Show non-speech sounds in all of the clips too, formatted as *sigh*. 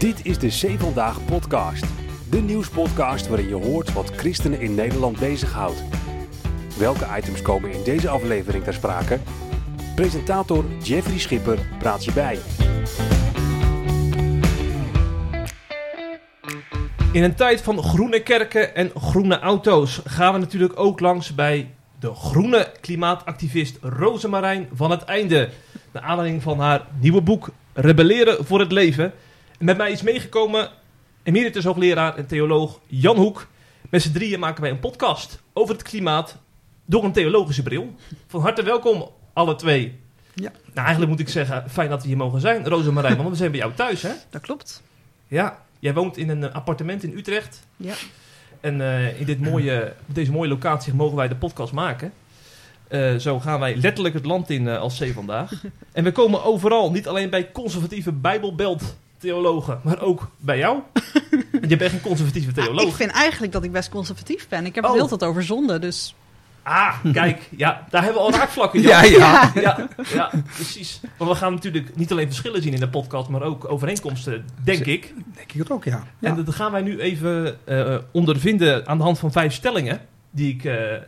Dit is de Vandaag podcast. De nieuwspodcast waarin je hoort wat christenen in Nederland bezighoudt. Welke items komen in deze aflevering ter sprake? Presentator Jeffrey Schipper praat je bij. In een tijd van groene kerken en groene auto's gaan we natuurlijk ook langs bij de groene klimaatactivist Rosemarijn van het Einde. Naar aanleiding van haar nieuwe boek Rebelleren voor het Leven. Met mij is meegekomen emeritus hoogleraar en theoloog Jan Hoek. Met z'n drieën maken wij een podcast over het klimaat door een theologische bril. Van harte welkom alle twee. Ja. Nou, eigenlijk moet ik zeggen, fijn dat we hier mogen zijn, Rosemarijn, want we zijn bij jou thuis, hè? Dat klopt. Ja, jij woont in een appartement in Utrecht. Ja. En eh, in dit mooie, deze mooie locatie mogen wij de podcast maken. Eh, zo gaan wij letterlijk het land in eh, als zee vandaag. *laughs* en we komen overal, niet alleen bij conservatieve bijbelbelt theologen, maar ook bij jou. Want *laughs* je bent geen conservatieve Nou, theoloog. ik vind eigenlijk dat ik best conservatief ben. Ik heb Oh. het heel tijd over zonde, dus... Ah, kijk, ja, daar hebben we al raakvlakken. *laughs* Ja, ja. ja, ja, precies. Maar we gaan natuurlijk niet alleen verschillen zien in de podcast, maar ook overeenkomsten, denk ik. Denk ik het ook, ja. En dat gaan wij nu even eh, ondervinden aan de hand van vijf stellingen die ik eh, eh,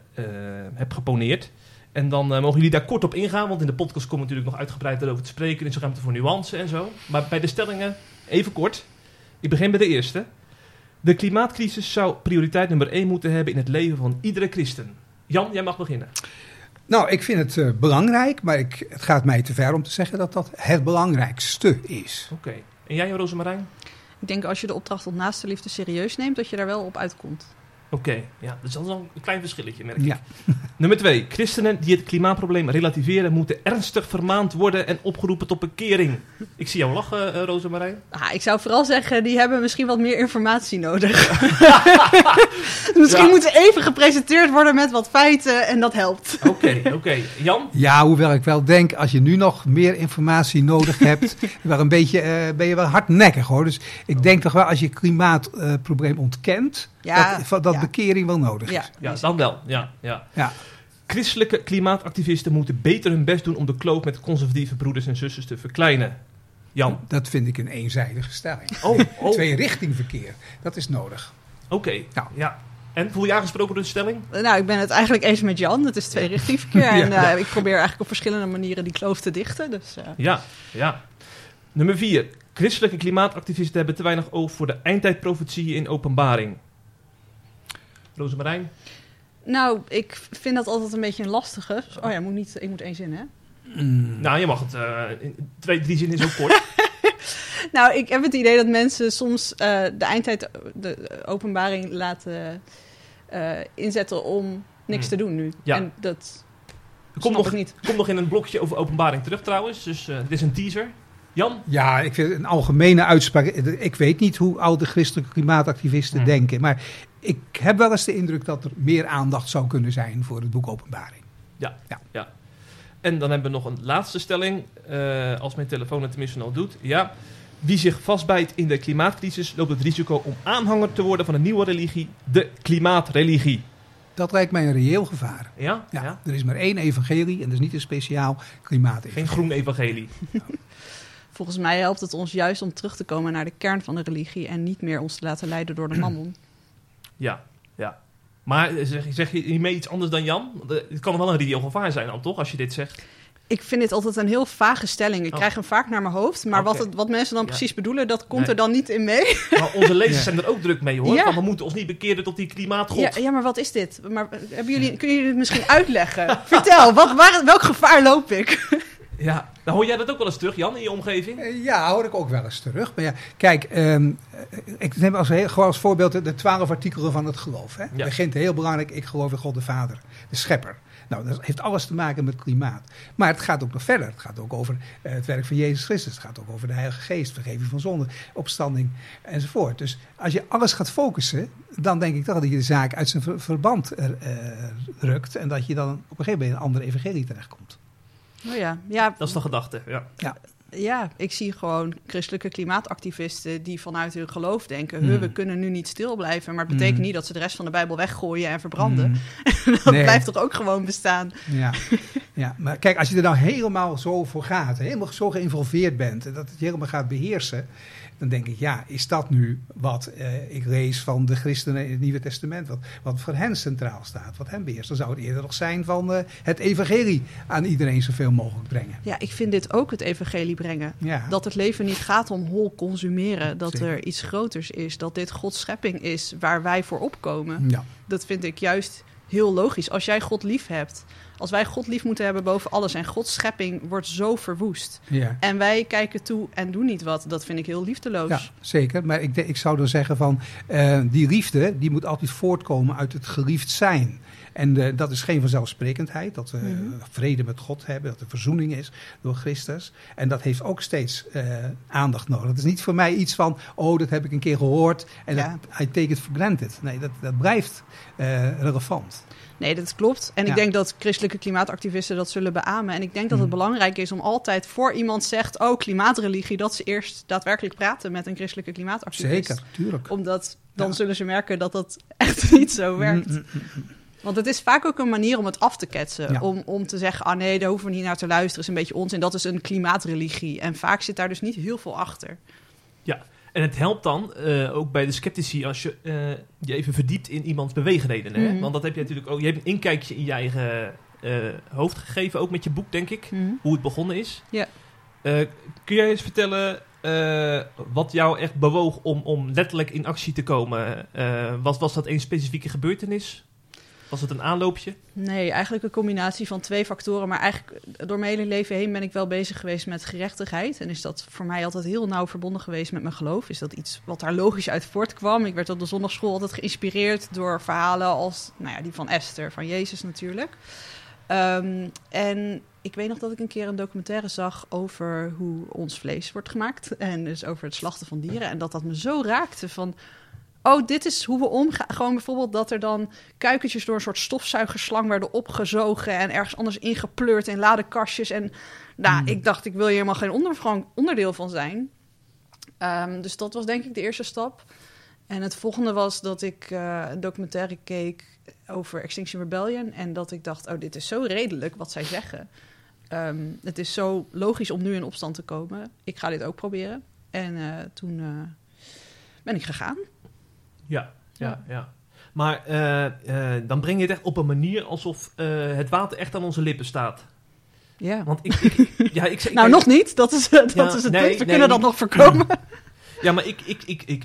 heb geponeerd. En dan eh, mogen jullie daar kort op ingaan, want in de podcast komen we natuurlijk nog uitgebreid erover te spreken. Er is ruimte voor nuance en zo. Maar bij de stellingen even kort. Ik begin bij de eerste. De klimaatcrisis zou prioriteit nummer één moeten hebben in het leven van iedere christen. Jan, jij mag beginnen. Nou, ik vind het eh, belangrijk, maar ik, het gaat mij te ver om te zeggen dat dat het belangrijkste is. Oké. En jij, Rosemarijn? Ik denk als je de opdracht tot naaste liefde serieus neemt, dat je daar wel op uitkomt. Oké, ja, dat is al een klein verschilletje, merk ik. Ja. *laughs* Nummer twee. Christenen die het klimaatprobleem relativeren moeten ernstig vermaand worden en opgeroepen tot bekering. Ik zie jou lachen, uh, Rosemarijn. Ah, ik zou vooral zeggen, die hebben misschien wat meer informatie nodig. *laughs* *laughs* misschien Ja. moeten even gepresenteerd worden met wat feiten en dat helpt. Oké, oké. Jan? Ja, hoewel ik wel denk, als je nu nog meer informatie nodig hebt, wel een beetje, eh, ben je wel hardnekkig hoor. Dus ik denk toch wel, als je het klimaatprobleem ontkent, Ja, dat, dat ja. bekering wel nodig is. Ja, dan wel. Ja, ja. Ja. Christelijke klimaatactivisten moeten beter hun best doen om de kloof met conservatieve broeders en zusters te verkleinen. Jan? Dat vind ik een eenzijdige stelling. Oh, oh. *laughs* Twee richting verkeer, dat is nodig. Oké, Nou. ja. En voel je aangesproken door de stelling? Nou, ik ben het eigenlijk eens met Jan. Het is twee richting verkeer. *laughs* En Ja. eh, ik probeer eigenlijk op verschillende manieren die kloof te dichten. Dus, eh, Ja, ja. Nummer vier. Christelijke klimaatactivisten hebben te weinig oog voor de eindtijdprofetieën in openbaring. Rosemarijn? Nou, ik vind dat altijd een beetje een lastige. Oh ja, moet niet, ik moet één zin, hè? Nou, je mag het. eh, twee, drie zinnen is ook kort. *laughs* Nou, ik heb het idee dat mensen soms eh, de eindtijd, de openbaring laten eh, inzetten om niks Hmm. te doen nu. Ja. En dat Komt nog, ik niet. komt nog in een blokje over openbaring terug trouwens. Dus eh, dit is een teaser. Jan? Ja, ik vind het een algemene uitspraak. Ik weet niet hoe oude christelijke klimaatactivisten Hmm. denken. Maar ik heb wel eens de indruk dat er meer aandacht zou kunnen zijn voor het boek Openbaring. En dan hebben we nog een laatste stelling. eh, als mijn telefoon het tenminste al doet. Ja. Wie zich vastbijt in de klimaatcrisis loopt het risico om aanhanger te worden van een nieuwe religie, de klimaatreligie. Dat lijkt mij een reëel gevaar. Ja? Ja, ja? Er is maar één evangelie en dat is niet een speciaal Geen klimaatevangelie. groen evangelie. *laughs* Volgens mij helpt het ons juist om terug te komen naar de kern van de religie en niet meer ons te laten leiden door de *clears throat* mammon. Ja, ja. Maar eh, zeg, zeg je hiermee iets anders dan Jan? Eh, Het kan wel een reëel gevaar zijn dan toch, als je dit zegt? Ik vind dit altijd een heel vage stelling. Ik Oh. krijg hem vaak naar mijn hoofd, maar wat, het, wat mensen dan Ja. precies bedoelen, dat komt Nee. er dan niet in mee. *laughs* Maar onze lezers Ja. zijn er ook druk mee hoor. Ja. Want we moeten ons niet bekeren tot die klimaatgod. Ja, ja, maar wat is dit? Maar, eh, hebben jullie, kunnen jullie het misschien uitleggen? *laughs* Vertel, wat, waar, welk gevaar loop ik? Ja. Dan hoor jij dat ook wel eens terug, Jan, in je omgeving? Eh, Ja, hoor ik ook wel eens terug. Maar ja, kijk, ehm, eh, ik neem als, heel, gewoon als voorbeeld de- twaalf artikelen van het geloof. Hè. Ja. begint heel belangrijk, ik geloof in God de Vader, de schepper. Nou, dat heeft alles te maken met klimaat. Maar het gaat ook nog verder. Het gaat ook over eh, het werk van Jezus Christus. Het gaat ook over de Heilige Geest, vergeving van zonde, opstanding enzovoort. Dus als je alles gaat focussen, dan denk ik toch dat je de zaak uit zijn ver- verband rukt. En dat je dan op een gegeven moment in een andere evangelie terechtkomt. Oh ja, ja Dat is de gedachte, ja. ja, ik zie gewoon christelijke klimaatactivisten die vanuit hun geloof denken: "Huh, Mm. we kunnen nu niet stil blijven. Maar het betekent Mm. niet dat ze de rest van de Bijbel weggooien en verbranden. Mm, *laughs* dat Nee. blijft toch ook gewoon bestaan. ja. ja, maar kijk, als je er nou helemaal zo voor gaat, helemaal zo geïnvolveerd bent, en dat het je helemaal gaat beheersen, dan denk ik, ja, is dat nu wat eh, ik lees van de christenen in het Nieuwe Testament, wat, wat voor hen centraal staat, wat hen beheerst? Dan zou het eerder nog zijn van eh, het evangelie aan iedereen zoveel mogelijk brengen. Ja, ik vind dit ook het evangelie brengen. Ja, Dat het leven niet gaat om hol consumeren. Dat Zeker. er iets groters is. Dat dit Gods schepping is waar wij voor opkomen. ja. Dat vind ik juist heel logisch. Als jij God lief hebt. Als wij God lief moeten hebben boven alles. En Gods schepping wordt zo verwoest. ja. En wij kijken toe en doen niet wat. Dat vind ik heel liefdeloos. Ja, zeker. Maar ik, ik zou dan zeggen van eh, die liefde, die moet altijd voortkomen uit het geliefd zijn. En eh, dat is geen vanzelfsprekendheid, dat we Mhm. vrede met God hebben, dat er verzoening is door Christus. En dat heeft ook steeds eh, aandacht nodig. Het is niet voor mij iets van, oh, dat heb ik een keer gehoord en Ja. dat, I take it for granted. Nee, dat, dat blijft relevant. Nee, dat klopt. En Ja. ik denk dat christelijke klimaatactivisten dat zullen beamen. En ik denk dat het Mhm. belangrijk is om altijd voor iemand zegt... oh, klimaatreligie, dat ze eerst daadwerkelijk praten met een christelijke klimaatactivist. Zeker, tuurlijk. Omdat dan Ja. zullen ze merken dat dat *laughs* echt niet zo werkt. Mm, mm, mm, mm. Want het is vaak ook een manier om het af te ketsen. Ja. Om, om te zeggen, ah nee, daar hoeven we niet naar te luisteren. is een beetje onzin. Dat is een klimaatreligie. En vaak zit daar dus niet heel veel achter. En het helpt dan, eh, ook bij de sceptici, als je eh, je even verdiept in iemands beweegredenen. hè? Mhm. Want dat heb je natuurlijk ook. Je hebt een inkijkje in je eigen eh, hoofd gegeven, ook met je boek, denk ik. Hoe het begonnen is. Ja. Kun jij eens vertellen wat jou echt bewoog om, om letterlijk in actie te komen? Was, was dat een specifieke gebeurtenis? Was het een aanloopje? Nee, eigenlijk een combinatie van twee factoren. Maar eigenlijk door mijn hele leven heen ben ik wel bezig geweest met gerechtigheid. En is dat voor mij altijd heel nauw verbonden geweest met mijn geloof. Is dat iets wat daar logisch uit voortkwam. Ik werd op de zondagschool altijd geïnspireerd door verhalen als nou ja, die van Esther, van Jezus natuurlijk. Ehm, en ik weet nog dat ik een keer een documentaire zag over hoe ons vlees wordt gemaakt. En dus over het slachten van dieren. En dat dat me zo raakte van... Oh, dit is hoe we omgaan. Gewoon bijvoorbeeld dat er dan kuikentjes door een soort stofzuigerslang werden opgezogen en ergens anders ingepleurd in ladekastjes. En nou, Hmm. ik dacht, ik wil hier helemaal geen onder, onderdeel van zijn. Ehm, dus dat was denk ik de eerste stap. En het volgende was dat ik eh, een documentaire keek over Extinction Rebellion. En dat ik dacht, oh, dit is zo redelijk wat zij zeggen. Ehm, het is zo logisch om nu in opstand te komen. Ik ga dit ook proberen. En eh, toen eh, ben ik gegaan. Ja, ja, ja. Maar eh, eh, dan breng je het echt op een manier alsof eh, het water echt aan onze lippen staat. Ja. Want ik, ik, ja, ik, *laughs* ik nou, nog niet. Dat is, dat Ja, is het nee, punt. We nee, kunnen dat nog voorkomen. *laughs* Ja, maar ik, ik, ik, ik,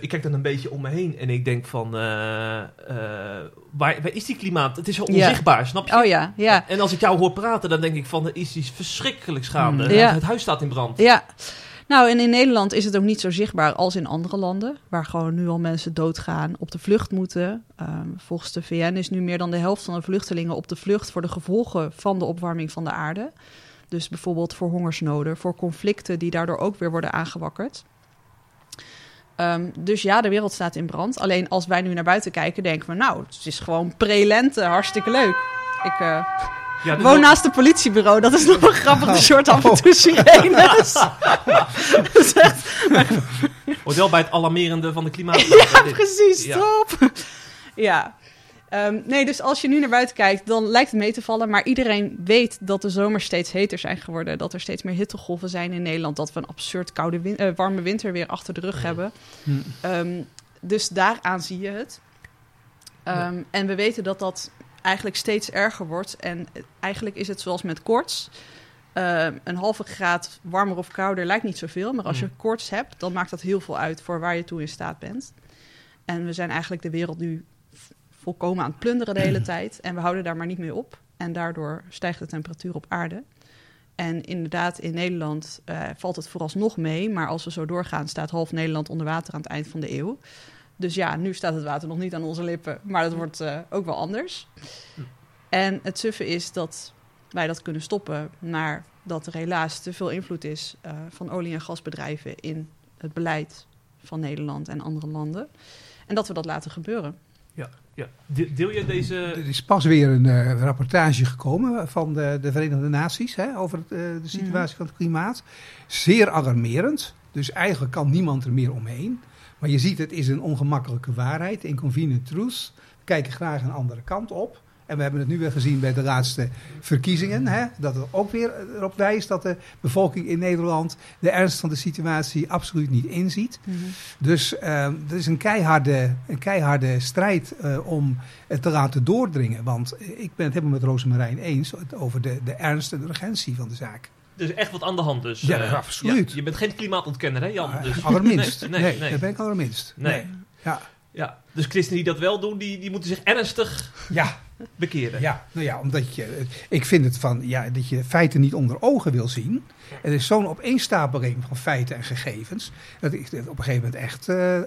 ik kijk dan een beetje om me heen en ik denk van, waar, waar is die klimaat? Het is zo Ja. onzichtbaar, snap je? Oh ja, ja. En als ik jou hoor praten, dan denk ik van, er is iets verschrikkelijks gaande. Mm. Ja. Het huis staat in brand. Ja. Nou, en in Nederland is het ook niet zo zichtbaar als in andere landen, waar gewoon nu al mensen doodgaan, op de vlucht moeten. Ehm, volgens de VN is nu meer dan de helft van de vluchtelingen op de vlucht voor de gevolgen van de opwarming van de aarde. Dus bijvoorbeeld voor hongersnoden, voor conflicten die daardoor ook weer worden aangewakkerd. Ehm, dus ja, de wereld staat in brand. Alleen als wij nu naar buiten kijken, denken we, nou, het is gewoon pre-lente, hartstikke leuk. Ik eh, Ja, woon naast een politiebureau, dat is nog een grappige soort af en toe sirenes. *laughs* Dat is echt bij het alarmerende van de klimaat. ja, precies, Ja. top. Ja. Ehm, nee, dus als je nu naar buiten kijkt, dan lijkt het mee te vallen. Maar iedereen weet dat de zomers steeds heter zijn geworden. Dat er steeds meer hittegolven zijn in Nederland. Dat we een absurd koude win- eh, warme winter weer achter de rug hebben. Mm. Ehm, dus daaraan zie je het. Ehm, En we weten dat dat eigenlijk steeds erger wordt. En eigenlijk is het zoals met koorts. Ehm, een halve graad warmer of kouder lijkt niet zoveel. Maar als je Mm. koorts hebt, dan maakt dat heel veel uit voor waar je toe in staat bent. En we zijn eigenlijk de wereld nu volkomen aan het plunderen de hele *clears throat* tijd. En we houden daar maar niet mee op. En daardoor stijgt de temperatuur op aarde. En inderdaad, in Nederland eh, valt het vooralsnog mee. Maar als we zo doorgaan, staat half Nederland onder water aan het eind van de eeuw. Dus ja, nu staat het water nog niet aan onze lippen. Maar dat wordt eh, ook wel anders. En het suffe is dat wij dat kunnen stoppen. Maar dat er helaas te veel invloed is eh, van olie- en gasbedrijven in het beleid van Nederland en andere landen. En dat we dat laten gebeuren. Ja. De- Deel je deze... Er is pas weer een eh, rapportage gekomen van de, de Verenigde Naties hè, over het, eh, de situatie van het klimaat. Zeer alarmerend. Dus eigenlijk kan niemand er meer omheen. Maar je ziet, het is een ongemakkelijke waarheid, inconvenient truth. We kijken graag een andere kant op. En we hebben het nu weer gezien bij de laatste verkiezingen. Hè, dat het ook weer erop wijst dat de bevolking in Nederland de ernst van de situatie absoluut niet inziet. Dus eh, er is een keiharde, een keiharde strijd eh, om het te laten doordringen. Want ik ben het helemaal met Rosemarijn eens over de, de ernst en de urgentie van de zaak. Er is echt wat aan de hand dus. Ja, eh, absoluut. ja, je bent geen klimaatontkenner, hè Jan? Dus, allerminst. *laughs* Nee, Nee, nee, dat ben ik allerminst. Nee. Ja. Ja, dus christenen die dat wel doen, die, die moeten zich ernstig Ja, bekeren. ja, nou ja, omdat je, ik vind het van, ja, dat je feiten niet onder ogen wil zien. Er is zo'n opeenstapeling van feiten en gegevens, dat het op een gegeven moment echt eh,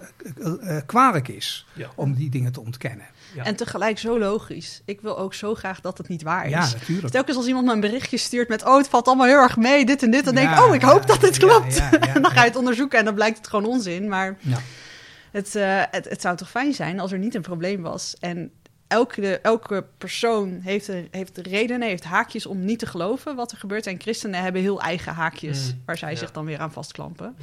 kwalijk is Ja. om die dingen te ontkennen. Ja. En tegelijk zo logisch. Ik wil ook zo graag dat het niet waar is. Ja, natuurlijk. Telkens als iemand me een berichtje stuurt met... oh, het valt allemaal heel erg mee, dit en dit... dan denk ik, Ja, oh, ik hoop ja, dat dit ja, klopt. ja, *laughs* ja, en dan ga ja. je het onderzoeken en dan blijkt het gewoon onzin. Maar Ja. het, eh, het, het zou toch fijn zijn als er niet een probleem was. En elke, elke persoon heeft, heeft redenen, heeft haakjes om niet te geloven wat er gebeurt. En christenen hebben heel eigen haakjes... Mm, waar zij ja. zich dan weer aan vastklampen.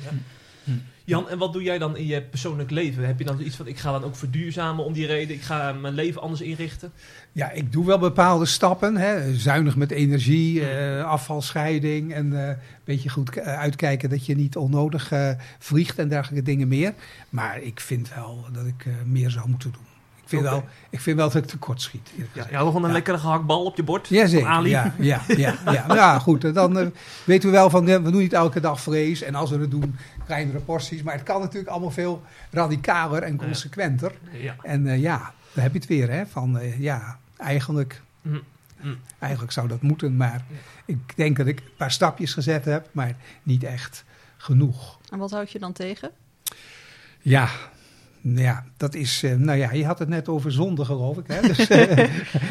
Jan, en wat doe jij dan in je persoonlijk leven? Heb je dan iets van, ik ga dan ook verduurzamen om die reden, ik ga mijn leven anders inrichten? Ja, ik doe wel bepaalde stappen. Hè. Zuinig met energie, eh, afvalscheiding. En eh, een beetje goed eh, uitkijken dat je niet onnodig eh, vliegt en dergelijke dingen meer. Maar ik vind wel dat ik meer zou moeten doen. Ik vind, wel, ik vind wel dat ik tekort schiet. Ja, had gewoon een Ja. lekkere gehaktbal op je bord Jazeker, van Ali. ja, ja, *laughs* ja, ja. ja, goed. en Dan eh, weten we wel van, eh, we doen niet elke dag vlees. En als we het doen, kleinere porties. Maar het kan natuurlijk allemaal veel radicaler en consequenter. Ja. En eh, ja, daar heb je het weer, hè. Van, eh, ja, eigenlijk... Mm. Mm. Eigenlijk zou dat moeten, maar ik denk dat ik een paar stapjes gezet heb, maar niet echt genoeg. En wat houd je dan tegen? Ja, ja, dat is, eh, nou ja, je had het net over zonde, geloof ik. Hè? Dus, *laughs* eh,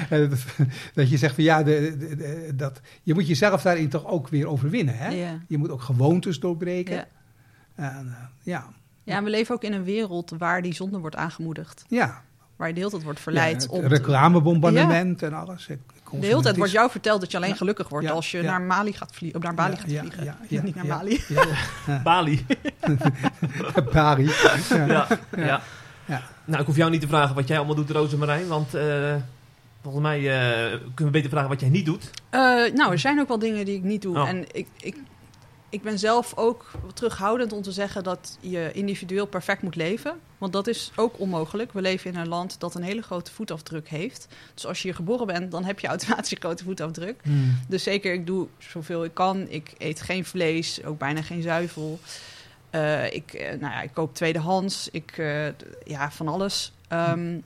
*laughs* dat je zegt van ja, de, de- de- dat, je moet jezelf daarin toch ook weer overwinnen. Hè? Ja. Je moet ook gewoontes doorbreken. Ja. En, eh, ja, Ja, en we leven ook in een wereld waar die zonde wordt aangemoedigd. ja. Waar je de hele tijd wordt verleid Ja, het reclamebombardement en alles. De hele tijd wordt jou verteld dat je alleen Ja. gelukkig wordt Ja. als je Ja. naar Mali gaat vliegen. Of naar Bali Ja, gaat vliegen. ja, *laughs* ja, Niet naar ja. Mali. Ja, *laughs* *laughs* Bali. ja. Ja. Ja. Ja. Ja. Nou, ik hoef jou niet te vragen wat jij allemaal doet, Rosemarijn. Want eh, volgens mij eh, kunnen we beter vragen wat jij niet doet. Eh, nou, er zijn ook wel dingen die ik niet doe. Oh. En ik, ik, ik ben zelf ook terughoudend om te zeggen dat je individueel perfect moet leven. Want dat is ook onmogelijk. We leven in een land dat een hele grote voetafdruk heeft. Dus als je hier geboren bent, dan heb je automatisch een grote voetafdruk. Hmm. Dus zeker, ik doe zoveel ik kan. Ik eet geen vlees, ook bijna geen zuivel. Eh, ik, eh, nou ja, ik koop tweedehands. Ik, eh, ja, van alles. Ehm,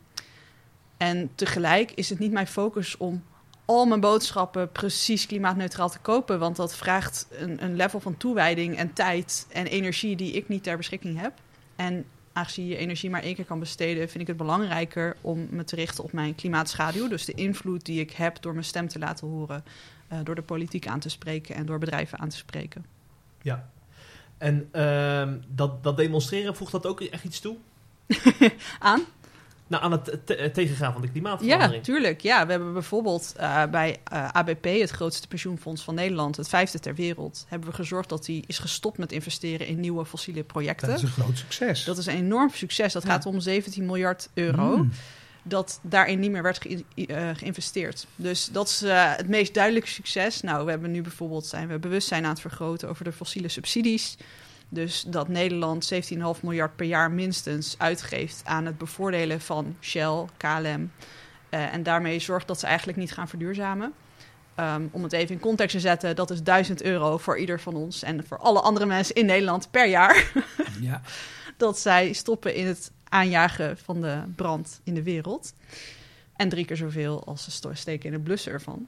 en tegelijk is het niet mijn focus om al mijn boodschappen precies klimaatneutraal te kopen. Want dat vraagt een, een level van toewijding en tijd en energie die ik niet ter beschikking heb. En aangezien je energie maar één keer kan besteden, vind ik het belangrijker om me te richten op mijn klimaatschaduw. Dus de invloed die ik heb door mijn stem te laten horen, eh, door de politiek aan te spreken en door bedrijven aan te spreken. Ja. En ehm, dat, dat demonstreren, voegt dat ook echt iets toe? *laughs* Aan? Nou, aan het te- tegengaan van de Ja, klimaatverandering. tuurlijk. Ja, we hebben bijvoorbeeld eh, bij eh, ABP, het grootste pensioenfonds van Nederland, het vijfde ter wereld, hebben we gezorgd dat die is gestopt met investeren in nieuwe fossiele projecten. Dat is een groot succes. Dat is een enorm succes. Dat Ja. gaat om 17 miljard euro. Hmm. Dat daarin niet meer werd ge- eh, geïnvesteerd. Dus dat is eh, het meest duidelijke succes. Nou, we hebben nu bijvoorbeeld zijn we bewustzijn aan het vergroten over de fossiele subsidies. Dus dat Nederland 17,5 miljard per jaar minstens uitgeeft aan het bevoordelen van Shell, KLM. eh, en daarmee zorgt dat ze eigenlijk niet gaan verduurzamen. Ehm, om het even in context te zetten, dat is 1000 euro voor ieder van ons en voor alle andere mensen in Nederland per jaar *laughs* Ja. dat zij stoppen in het aanjagen van de brand in de wereld. En drie keer zoveel als ze steken in de blussen ervan.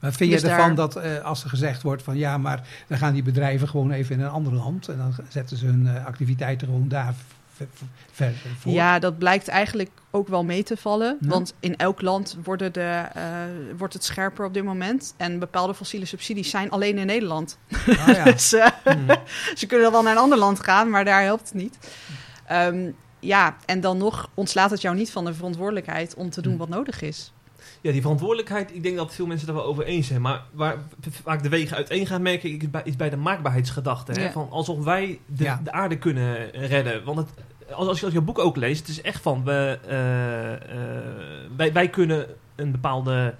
Maar vind Dus je ervan daar- dat eh, als er gezegd wordt van ja, maar dan gaan die bedrijven gewoon even in een ander land en dan zetten ze hun eh, activiteiten gewoon daar ver, ver, ver voor? Ja, dat blijkt eigenlijk ook wel mee te vallen. Ja. Want in elk land worden de, eh, wordt het scherper op dit moment. En bepaalde fossiele subsidies zijn alleen in Nederland. Ah, ja. *laughs* Dus Hmm. *laughs* ze kunnen wel naar een ander land gaan, maar daar helpt het niet. Ehm, ja, en dan nog ontslaat het jou niet van de verantwoordelijkheid om te doen Hm. wat nodig is. Ja, die verantwoordelijkheid, ik denk dat veel mensen het er wel over eens zijn. Maar waar vaak de wegen uiteen gaan, merk ik, is bij, is bij de maakbaarheidsgedachte. Hè? Ja. Van alsof wij de, Ja. de aarde kunnen redden. Want het, als, als je als je boek ook leest, het is echt van, we, eh, eh, wij, wij kunnen een bepaalde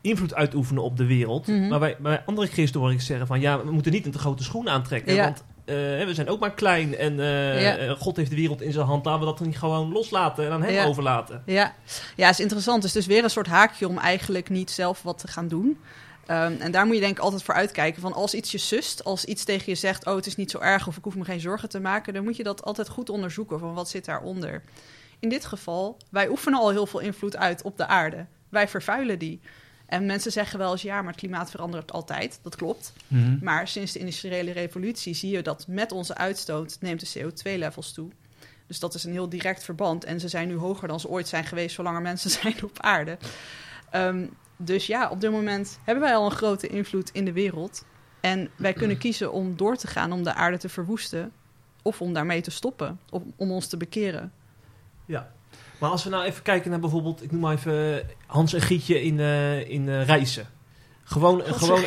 invloed uitoefenen op de wereld. Mhm. Maar bij, bij andere christen hoor ik zeggen van, ja, we moeten niet een te grote schoen aantrekken. Ja. Want we zijn ook maar klein en eh, Ja. eh, God heeft de wereld in zijn hand. Laten we dat niet gewoon loslaten en aan hem Ja. overlaten. Ja, ja is interessant. Dus, dus weer een soort haakje om eigenlijk niet zelf wat te gaan doen. Ehm, en daar moet je denk ik altijd voor uitkijken. Van als iets je sust, als iets tegen je zegt... oh, het is niet zo erg of ik hoef me geen zorgen te maken... dan moet je dat altijd goed onderzoeken van wat zit daaronder. In dit geval, wij oefenen al heel veel invloed uit op de aarde. Wij vervuilen die. En mensen zeggen wel eens, ja, maar het klimaat verandert altijd. Dat klopt. Mhm. Maar sinds de industriële revolutie zie je dat met onze uitstoot neemt de CO2-levels toe. Dus dat is een heel direct verband. En ze zijn nu hoger dan ze ooit zijn geweest, zolang er mensen *laughs* zijn op aarde. Ehm, dus ja, op dit moment hebben wij al een grote invloed in de wereld. En wij kunnen kiezen om door te gaan om de aarde te verwoesten. Of om daarmee te stoppen, om, om ons te bekeren. Ja. Maar als we nou even kijken naar bijvoorbeeld, ik noem maar even Hans en Gietje in, eh in eh Rijssen. Gewoon, gewoon.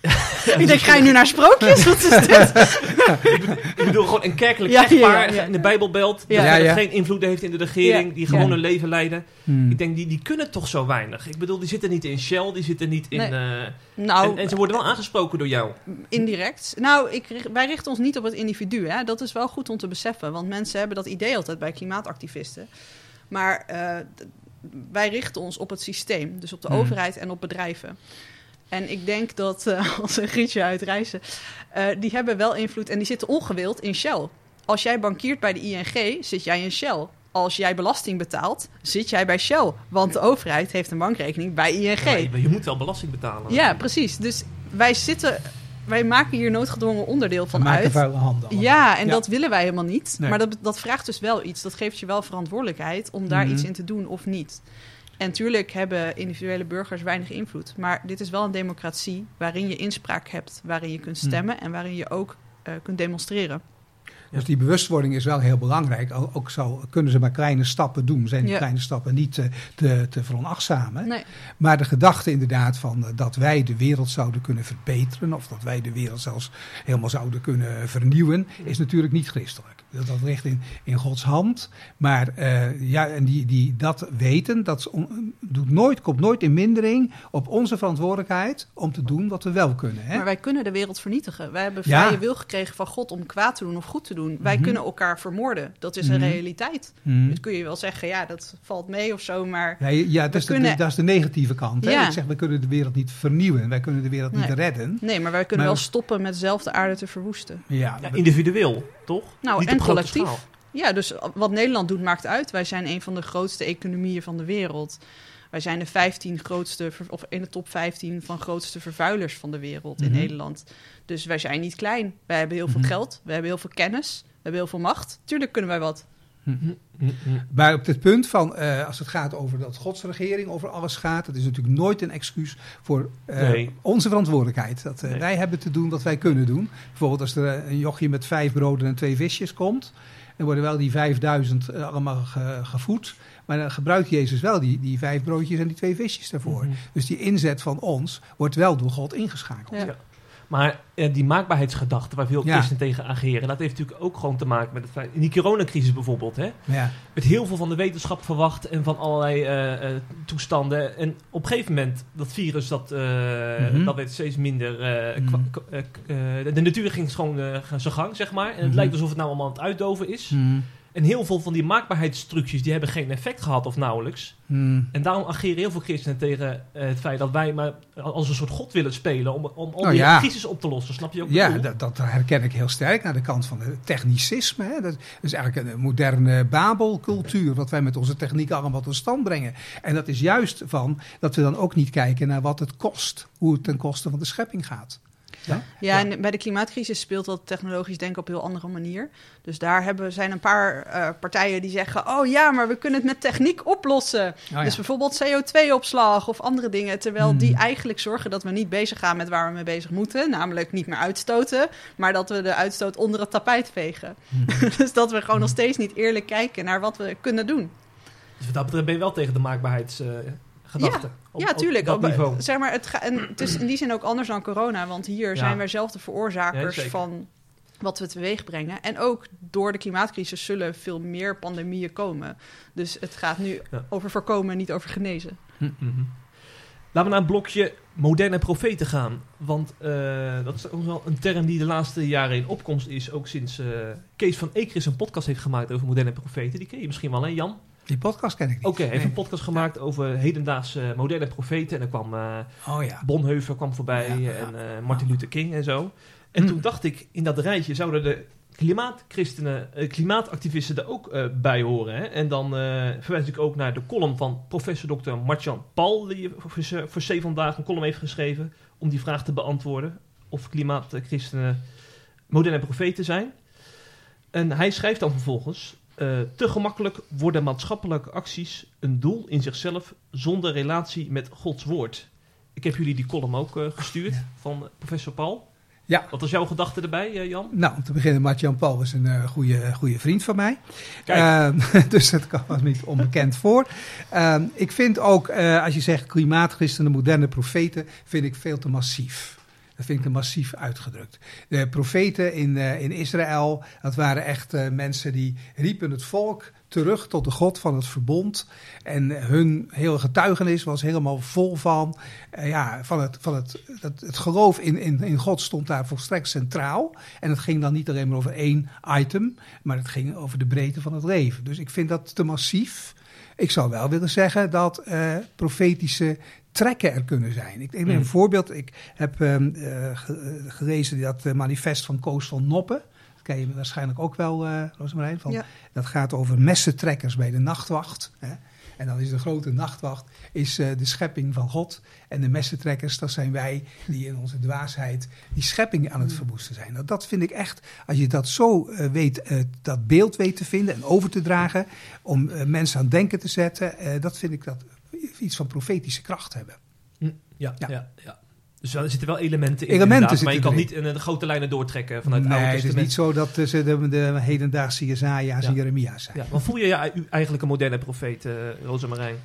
*laughs* ik denk, ga je nu naar sprookjes? Wat is dit? *laughs* Ik bedoel gewoon een kerkelijk Ja, ja, echtpaar ja, ja. in de Bijbelbelt. Ja. Dat geen invloed heeft in de regering. Ja. Die gewoon Ja. hun leven leiden. Mhm. Ik denk, die, die kunnen toch zo weinig. Ik bedoel, die zitten niet in Shell. Die zitten niet in... Nee. eh, Nou, en, en ze worden wel aangesproken door jou. Indirect. Nou, ik, wij richten ons niet op het individu. Hè? Dat is wel goed om te beseffen. Want mensen hebben dat idee altijd bij klimaatactivisten. Maar eh, wij richten ons op het systeem. Dus op de Hmm. overheid en op bedrijven. En ik denk dat eh *laughs* als een Grietje uit Reizen... eh, die hebben wel invloed en die zitten ongewild in Shell. Als jij bankiert bij de ING, zit jij in Shell. Als jij belasting betaalt, zit jij bij Shell. Want de overheid heeft een bankrekening bij ING. Maar je, je moet wel belasting betalen. Ja, precies. Dus wij zitten, wij maken hier noodgedwongen onderdeel We van maken uit. vuile handen. allemaal. Ja, en Ja. dat willen wij helemaal niet. Nee. Maar dat, dat vraagt dus wel iets. Dat geeft je wel verantwoordelijkheid om daar Mhm. iets in te doen of niet. En natuurlijk hebben individuele burgers weinig invloed. Maar dit is wel een democratie waarin je inspraak hebt, waarin je kunt Mhm. stemmen en waarin je ook eh, kunt demonstreren. Dus die bewustwording is wel heel belangrijk. Al- Ook zo kunnen ze maar kleine stappen doen. Zijn die Ja. kleine stappen niet te, te, te veronachtzamen. Nee. Maar de gedachte inderdaad van eh, dat wij de wereld zouden kunnen verbeteren. Of dat wij de wereld zelfs helemaal zouden kunnen vernieuwen. Is natuurlijk niet christelijk. Dat, dat ligt in, in Gods hand. Maar eh, ja, en die, die dat weten, dat on- doet nooit, komt nooit in mindering op onze verantwoordelijkheid om te doen wat we wel kunnen. Hè? Maar wij kunnen de wereld vernietigen. Wij hebben Ja. vrije wil gekregen van God om kwaad te doen of goed te doen. Wij Mhm. kunnen elkaar vermoorden. Dat is een Mhm. realiteit. Mhm. Dus kun je wel zeggen, ja, dat valt mee of zo, maar... Ja, ja dat, is de, dat is de negatieve kant. Hè? Ja. Ik zeg, we kunnen de wereld niet vernieuwen. Wij kunnen de wereld niet redden. Nee, maar wij kunnen Maar- wel stoppen met zelf de aarde te verwoesten. Ja, Ja, individueel, toch? Nou, Niet en collectief. schaal. Ja, dus wat Nederland doet maakt uit. Wij zijn een van de grootste economieën van de wereld. Wij zijn de 15 grootste, of in de top 15 van grootste vervuilers van de wereld in Mhm. Nederland. Dus wij zijn niet klein. Wij hebben heel veel Mhm. geld, we hebben heel veel kennis, we hebben heel veel macht. Tuurlijk kunnen wij wat. Hm, hm, hm. Maar op dit punt van, eh, als het gaat over dat godsregering over alles gaat, dat is natuurlijk nooit een excuus voor eh, Nee. onze verantwoordelijkheid. Dat, eh, Nee. Wij hebben te doen wat wij kunnen doen. Bijvoorbeeld als er een jochje met vijf broden en twee visjes komt, dan worden wel die 5000 eh, allemaal ge- gevoed. Maar dan gebruikt Jezus wel die, die vijf broodjes en die twee visjes daarvoor. Mhm. Dus die inzet van ons wordt wel door God ingeschakeld. Ja. Maar eh, die maakbaarheidsgedachte waar veel Ja. christenen tegen ageren, dat heeft natuurlijk ook gewoon te maken met het feit. In die coronacrisis bijvoorbeeld, hè, Ja. werd heel veel van de wetenschap verwacht en van allerlei eh, eh, toestanden. En op een gegeven moment, dat virus, dat, Mhm. dat werd steeds minder. Mhm. de, natuur ging gewoon gaan zijn gang, zeg maar. En het Mhm. lijkt alsof het nou allemaal aan het uitdoven is. En heel veel van die maakbaarheidstrucjes die hebben geen effect gehad of nauwelijks. Mhm. En daarom ageren heel veel christenen tegen eh, het feit dat wij maar als een soort god willen spelen om, om al Nou die ja. crisis op te lossen. Snap je ook? Ja, dat, dat herken ik heel sterk naar de kant van het technicisme. Hè. Dat is eigenlijk een moderne Babelcultuur, wat wij met onze techniek allemaal tot stand brengen. En dat is juist van dat we dan ook niet kijken naar wat het kost, hoe het ten koste van de schepping gaat. Ja, Ja. en bij de klimaatcrisis speelt dat technologisch denken op een heel andere manier. Dus daar hebben, zijn een paar eh, partijen die zeggen... oh ja, maar we kunnen het met techniek oplossen. Oh. Dus bijvoorbeeld CO2-opslag of andere dingen. Terwijl Hmm. die eigenlijk zorgen dat we niet bezig gaan met waar we mee bezig moeten. Namelijk niet meer uitstoten, maar dat we de uitstoot onder het tapijt vegen. Hmm. *laughs* dus dat we gewoon nog steeds niet eerlijk kijken naar wat we kunnen doen. Dus wat dat betreft ben je wel tegen de maakbaarheidsgedachte. Ja, op tuurlijk. dat Op- niveau. Zeg maar, het, ga- en het is in die zin ook anders dan corona. Want hier Ja. zijn wij zelf de veroorzakers Ja, van wat we teweeg brengen. En ook door de klimaatcrisis zullen veel meer pandemieën komen. Dus het gaat nu Ja. over voorkomen, niet over genezen. Mhm. Laten we naar een blokje moderne profeten gaan. Want eh, dat is ook wel een term die de laatste jaren in opkomst is. Ook sinds eh, Kees van Ekeris een podcast heeft gemaakt over moderne profeten. Die ken je misschien wel, hè Jan? Die podcast ken ik niet. Oké, hij heeft een podcast gemaakt over hedendaagse moderne profeten. En er kwam eh, Oh ja. Bonhoeffer kwam voorbij en eh, Martin Luther King en zo. En Hm. toen dacht ik, in dat rijtje zouden de klimaatchristenen, eh, klimaatactivisten er ook bij horen. Hè? En dan eh, verwijs ik ook naar de column van professor Dr. Martjan Paul, die voor, voor C vandaag een column heeft geschreven om die vraag te beantwoorden. Of klimaatchristenen moderne profeten zijn. En hij schrijft dan vervolgens... eh, te gemakkelijk worden maatschappelijke acties een doel in zichzelf zonder relatie met Gods woord. Ik heb jullie die column ook eh, gestuurd Ja. van professor Paul. Ja. Wat was jouw gedachte erbij, eh, Jan? Nou, om te beginnen, Martjan Paul was een goede, goede vriend van mij. Kijk. Ehm, *laughs* dus dat kwam niet onbekend voor. Ehm, ik vind ook, als je zegt klimaatchristenen, moderne profeten, vind ik veel te massief. Dat vind ik te massief uitgedrukt. De profeten in, eh, in Israël, dat waren echt eh, mensen die riepen het volk terug tot de God van het verbond. En hun hele getuigenis was helemaal vol van, eh, ja, van, het, van het, het, het geloof in, in, in God stond daar volstrekt centraal. En het ging dan niet alleen maar over één item, maar het ging over de breedte van het leven. Dus ik vind dat te massief. Ik zou wel willen zeggen dat profetische trekken er kunnen zijn. Ik, ik neem Mm. een voorbeeld. Ik heb ehm, eh, eh, gelezen dat eh, manifest van Koos van Noppen. Dat ken je waarschijnlijk ook wel, eh Rosemarijn. Van, Ja. Dat gaat over messentrekkers bij de nachtwacht. Hè. En dan is de grote nachtwacht is, eh, de schepping van God. En de messentrekkers, dat zijn wij die in onze dwaasheid die schepping aan het verwoesten zijn. Nou, dat vind ik echt, als je dat zo eh, weet, eh, dat beeld weet te vinden en over te dragen, om mensen aan het denken te zetten, eh, dat vind ik dat iets van profetische kracht hebben. Ja, ja. Ja. ja, Dus er zitten wel elementen in, Elementen maar je kan niet in de grote lijnen doortrekken vanuit het nee, Oude het is niet zo dat eh, ze de, de hedendaagse Jezaja's Ja. en Jeremia's zijn. Ja, maar voel je je eigenlijk een moderne profeet, eh Rosemarijn?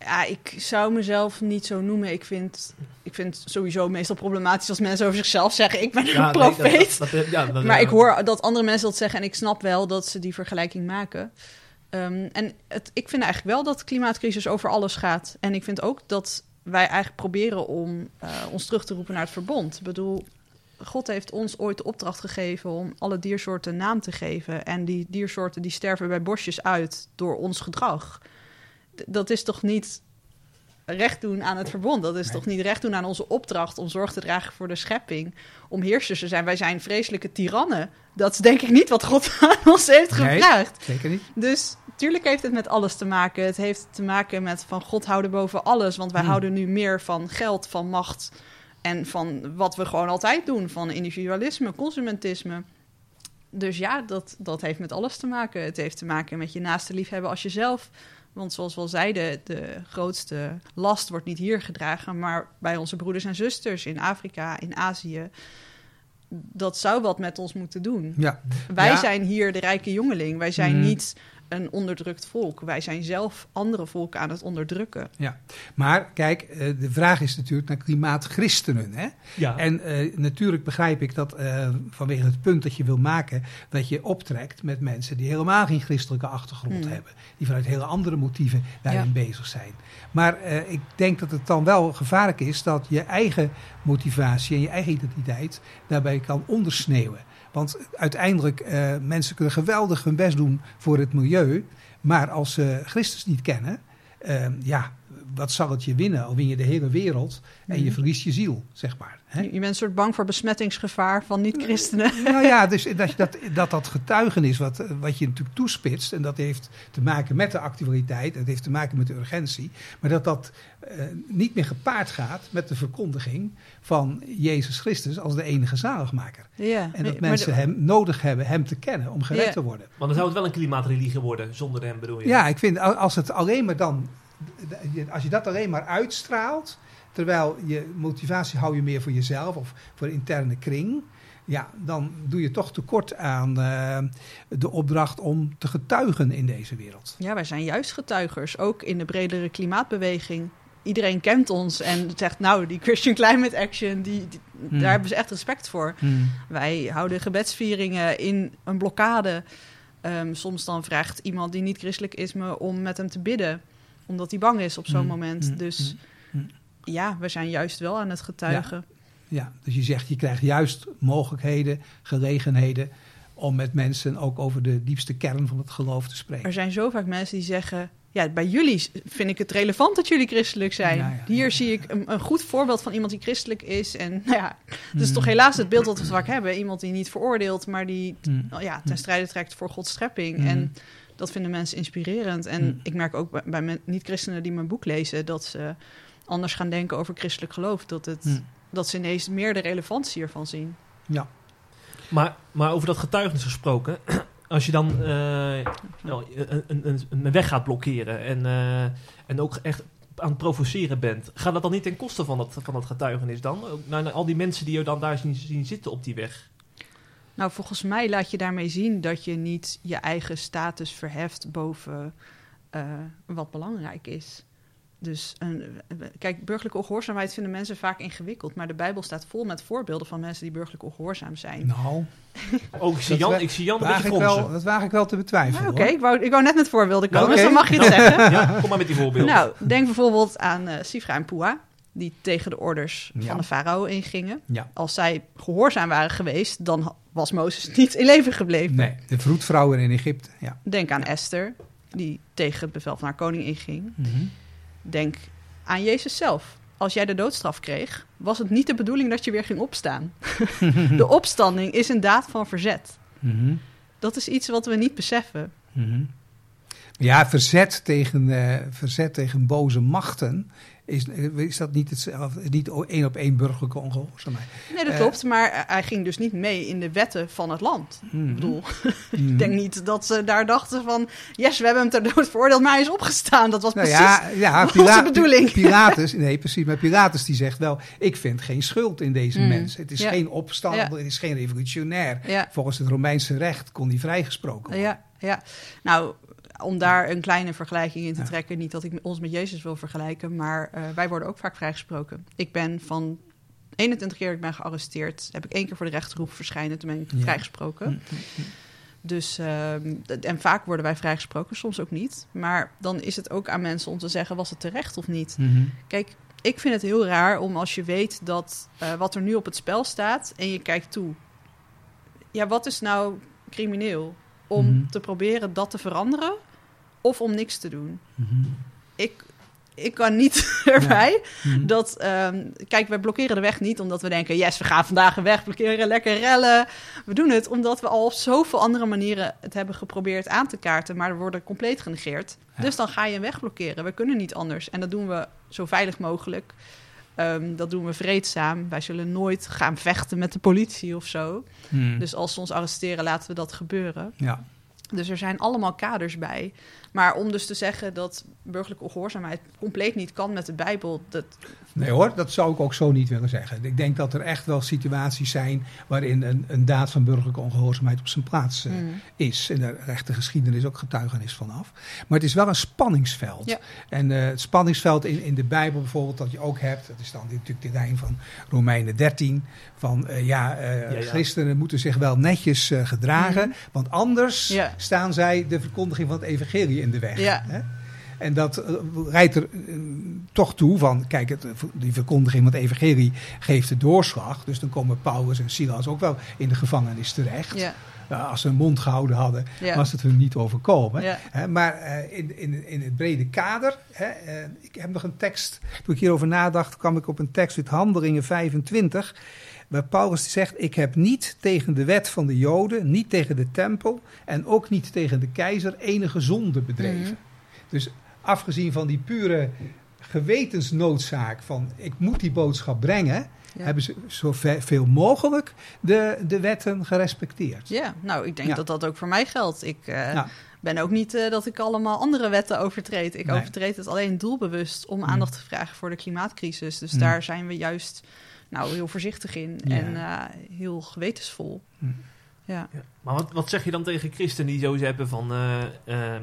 Ja, ik zou mezelf niet zo noemen. Ik vind, ik vind het sowieso meestal problematisch als mensen over zichzelf zeggen: Ik ben een nee, profeet. dat- dat- ja, dat- maar ja. ik hoor dat andere mensen dat zeggen en ik snap wel dat ze die vergelijking maken. Ehm, en het, ik vind eigenlijk wel dat de klimaatcrisis over alles gaat. En ik vind ook dat wij eigenlijk proberen om eh, ons terug te roepen naar het verbond. Ik bedoel, God heeft ons ooit de opdracht gegeven om alle diersoorten naam te geven. En die diersoorten die sterven bij bosjes uit door ons gedrag. D- dat is toch niet recht doen aan het verbond. Dat is Nee. toch niet recht doen aan onze opdracht om zorg te dragen voor de schepping. Om heersers te zijn. Wij zijn vreselijke tirannen. Dat is denk ik niet wat God *laughs* aan ons heeft Nee. gevraagd. Zeker niet. Dus tuurlijk heeft het met alles te maken. Het heeft te maken met van God houden boven alles. Want wij Hmm. houden nu meer van geld, van macht en van wat we gewoon altijd doen. Van individualisme, consumentisme. Dus ja, dat, dat heeft met alles te maken. Het heeft te maken met je naaste liefhebben als jezelf. Want zoals we al zeiden, de grootste last wordt niet hier gedragen, maar bij onze broeders en zusters in Afrika, in Azië. Dat zou wat met ons moeten doen. Ja. Wij Ja. zijn hier de rijke jongeling. Wij zijn Mhm. niet een onderdrukt volk. Wij zijn zelf andere volken aan het onderdrukken. Maar kijk, eh, de vraag is natuurlijk naar klimaatchristenen. Hè? Ja. En eh, natuurlijk begrijp ik dat eh, vanwege het punt dat je wil maken, dat je optrekt met mensen die helemaal geen christelijke achtergrond Hmm. hebben. Die vanuit hele andere motieven daarin Ja. bezig zijn. Maar eh, ik denk dat het dan wel gevaarlijk is dat je eigen motivatie en je eigen identiteit daarbij kan ondersneeuwen. Want uiteindelijk, eh mensen kunnen geweldig hun best doen voor het milieu. Maar als ze Christus niet kennen, eh, ja, wat zal het je winnen? Al win je de hele wereld en je Mhm. verliest je ziel, zeg maar. Hè? Je bent een soort bang voor besmettingsgevaar van niet-christenen. Nou ja, dus dat dat, dat, dat getuigenis wat, wat je natuurlijk toespitst... en dat heeft te maken met de actualiteit... dat heeft te maken met de urgentie... maar dat dat eh, niet meer gepaard gaat met de verkondiging van Jezus Christus... als de enige zaligmaker. Ja, En dat maar mensen de- hem nodig hebben hem te kennen om gered Ja. te worden. Want dan zou het wel een klimaatreligie worden, zonder hem bedoel je? Ja, ik vind als het alleen maar dan, als je dat alleen maar uitstraalt, terwijl je motivatie hou je meer voor jezelf of voor de interne kring, ja, dan doe je toch tekort aan eh, de opdracht om te getuigen in deze wereld. Ja, wij zijn juist getuigers, ook in de bredere klimaatbeweging. Iedereen kent ons en zegt, nou, die Christian Climate Action, die, die- Hmm. daar hebben ze echt respect voor. Wij houden gebedsvieringen in een blokkade. Ehm, soms dan vraagt iemand die niet christelijk is me om met hem te bidden, omdat hij bang is op zo'n Hmm. moment. Hmm. Dus Hmm. Ja, we zijn juist wel aan het getuigen. Ja, dus je zegt je krijgt juist mogelijkheden, gelegenheden om met mensen ook over de diepste kern van het geloof te spreken. Er zijn zo vaak mensen die zeggen... Ja, bij jullie vind ik het relevant dat jullie christelijk zijn. Ja, Hier ja, zie ik een, een goed voorbeeld van iemand die christelijk is. En nou ja, dat is Hmm. toch helaas het beeld dat we vaak hebben. Iemand die niet veroordeelt, maar die Hmm. nou ja, ten strijde trekt voor Gods schepping. Hmm. En dat vinden mensen inspirerend. En Hmm. ik merk ook bij, niet-christenen die mijn boek lezen... dat ze anders gaan denken over christelijk geloof. Dat, het, Hmm. dat ze ineens meer de relevantie ervan zien. Ja. Maar, maar over dat getuigenis gesproken, *clears throat* als je dan eh, nou, een, een, een, weg gaat blokkeren en, eh, en ook echt aan het provoceren bent, gaat dat dan niet ten koste van dat, van dat getuigenis dan? Ook naar, naar al die mensen die je dan daar zien, zien zitten op die weg. Nou, volgens mij laat je daarmee zien dat je niet je eigen status verheft boven eh, wat belangrijk is. Dus een, kijk, burgerlijke ongehoorzaamheid vinden mensen vaak ingewikkeld. Maar de Bijbel staat vol met voorbeelden van mensen die burgerlijk ongehoorzaam zijn. Nou, *laughs* Oh, ik zie Dat Jan, ik zie Jan een waag beetje ik wel, dat waag ik wel te betwijfelen. Nou, Oké, ik, wou, ik wou net met voorbeelden komen, Oké. dus dan mag je het zeggen. Ja, kom maar met die voorbeelden. Nou, denk bijvoorbeeld aan eh Sifra en Pua, die tegen de orders Ja. van de farao ingingen. Ja. Als zij gehoorzaam waren geweest, dan was Mozes *laughs* niet in leven gebleven. Nee, de vroedvrouwen in Egypte. Ja. Denk aan Esther, die tegen het bevel van haar koning inging. Mhm. Denk aan Jezus zelf. Als jij de doodstraf kreeg, was het niet de bedoeling dat je weer ging opstaan. *laughs* de opstanding is een daad van verzet. Mhm. Dat is iets wat we niet beseffen. Mhm. Ja, verzet tegen, eh, verzet tegen boze machten. Is, is dat niet hetzelfde? Niet één op één burgerlijke ongehoorzaamheid? Nee, dat Eh. klopt, maar hij ging dus niet mee in de wetten van het land. Mhm. *laughs* Ik bedoel, Mhm. ik denk niet dat ze daar dachten van... yes, we hebben hem ter dood veroordeeld, maar hij is opgestaan. Dat was Nou precies... ja, *laughs* ja Pila- bedoeling. Pilatus, nee, precies. Maar Pilatus die zegt wel: Ik vind geen schuld in deze Mm. mens. Het is Ja. geen opstander, Ja. het is geen revolutionair. Ja, Volgens het Romeinse recht kon hij vrijgesproken worden. ja, ja. Nou, om daar een kleine vergelijking in te trekken... niet dat ik ons met Jezus wil vergelijken... maar eh, wij worden ook vaak vrijgesproken. Ik ben van 21 keer dat ik ben gearresteerd... heb ik één keer voor de rechter hoeven verschijnen... toen ben ik vrijgesproken. Hm, hm, hm. Dus, ehm, en vaak worden wij vrijgesproken, soms ook niet. Maar dan is het ook aan mensen om te zeggen, was het terecht of niet? Mhm. Kijk, ik vind het heel raar om als je weet dat eh, wat er nu op het spel staat en je kijkt toe. Ja, wat is nou crimineel? Om Mhm. te proberen dat te veranderen of om niks te doen? Mhm. Ik, ik kan niet *laughs* erbij Mhm. dat, ehm, kijk, wij blokkeren de weg niet omdat we denken, yes, we gaan vandaag een weg blokkeren, lekker rellen. We doen het omdat we al op zoveel andere manieren het hebben geprobeerd aan te kaarten, maar we worden compleet genegeerd. Ja. Dus dan ga je een weg blokkeren. We kunnen niet anders. En dat doen we zo veilig mogelijk. Ehm, dat doen we vreedzaam. Wij zullen nooit gaan vechten met de politie of zo. Mhm. Dus als ze ons arresteren, laten we dat gebeuren. ja. Dus er zijn allemaal kaders bij. Maar om dus te zeggen dat burgerlijke ongehoorzaamheid compleet niet kan met de Bijbel, dat, Nee hoor, dat zou ik ook zo niet willen zeggen. Ik denk dat er echt wel situaties zijn waarin een, een daad van burgerlijke ongehoorzaamheid op zijn plaats eh, Mm. is. En daar recht de geschiedenis ook getuigenis van af. Maar het is wel een spanningsveld. Ja. En eh, het spanningsveld in, in de Bijbel bijvoorbeeld dat je ook hebt, dat is dan natuurlijk de lijn van Romeinen 13. Van eh, ja, eh, Ja, ja. christenen moeten zich wel netjes eh, gedragen, Mhm. want anders Ja. staan zij de verkondiging van het evangelie in de weg. Ja. Hè? En dat eh, rijdt er eh, toch toe van, kijk, het, die verkondiging van het evangelie geeft de doorslag. Dus dan komen Paulus en Silas ook wel in de gevangenis terecht. Ja, Ja, als ze hun mond gehouden hadden, ja. was het hun niet overkomen. Ja. Hè, maar eh, in, in, in het brede kader, hè, eh, ik heb nog een tekst, toen ik hierover nadacht, kwam ik op een tekst uit Handelingen 25, waar Paulus zegt, ik heb niet tegen de wet van de Joden, niet tegen de tempel en ook niet tegen de keizer enige zonde bedreven. Mhm. Dus afgezien van die pure gewetensnoodzaak van ik moet die boodschap brengen, Ja. hebben ze zoveel mogelijk de, de wetten gerespecteerd. Ja, nou, ik denk Ja. dat dat ook voor mij geldt. Ik eh, Ja. ben ook niet eh, dat ik allemaal andere wetten overtreed. Ik Nee. overtreed het alleen doelbewust om Mm. aandacht te vragen voor de klimaatcrisis. Dus Mm. daar zijn we juist nou, heel voorzichtig in Ja. en eh, heel gewetensvol. Mm. Ja. Ja. Maar wat, wat zeg je dan tegen christenen die zo hebben van... eh, eh,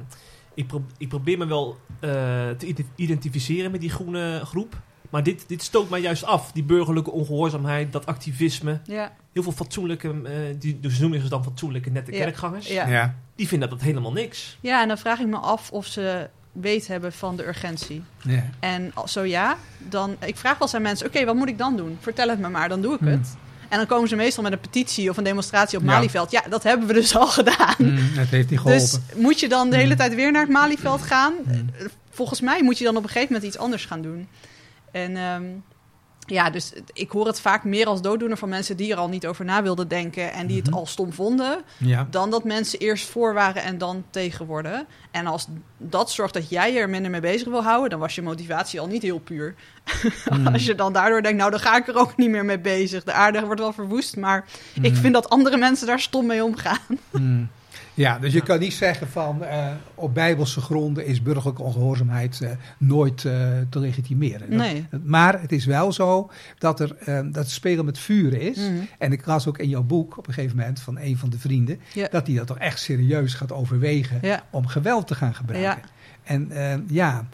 ik, pro- ik probeer me wel eh, te ide- identificeren met die groene groep. Maar dit, dit stoot mij juist af. Die burgerlijke ongehoorzaamheid, dat activisme. Ja, Heel veel fatsoenlijke, eh, die, dus noemen ze dan fatsoenlijke nette Ja. kerkgangers. ja. Ja. Die vinden dat helemaal niks. ja, en dan vraag ik me af of ze weet hebben van de urgentie. Ja. En als zo ja, dan... Ik vraag wel eens aan mensen, oké, wat moet ik dan doen? Vertel het me maar, dan doe ik Hmm. het. En dan komen ze meestal met een petitie of een demonstratie op. Malieveld. Ja, dat hebben we dus al *laughs* gedaan. Mm, het heeft niet geholpen. Dus moet je dan de hele Mm. tijd weer naar het Malieveld gaan? Eh, Volgens mij moet je dan op een gegeven moment iets anders gaan doen. En ehm, ja, dus ik hoor het vaak meer als dooddoener van mensen die er al niet over na wilden denken en die het Mhm. al stom vonden, ja. dan dat mensen eerst voor waren en dan tegen worden. En als dat zorgt dat jij je er minder mee bezig wil houden, dan was je motivatie al niet heel puur. *laughs* Mm. Als je dan daardoor denkt, nou dan ga ik er ook niet meer mee bezig. De aarde wordt wel verwoest, maar ik Mm. vind dat andere mensen daar stom mee omgaan. Ja, dus je kan niet zeggen van eh, op bijbelse gronden is burgerlijke ongehoorzaamheid eh, nooit eh, te legitimeren. Dat- Nee. Maar het is wel zo dat er dat het spelen met vuren is. Mhm. En ik las ook in jouw boek op een gegeven moment van een van de vrienden Ja. dat hij dat toch echt serieus gaat overwegen Ja. om geweld te gaan gebruiken. Ja. En ja,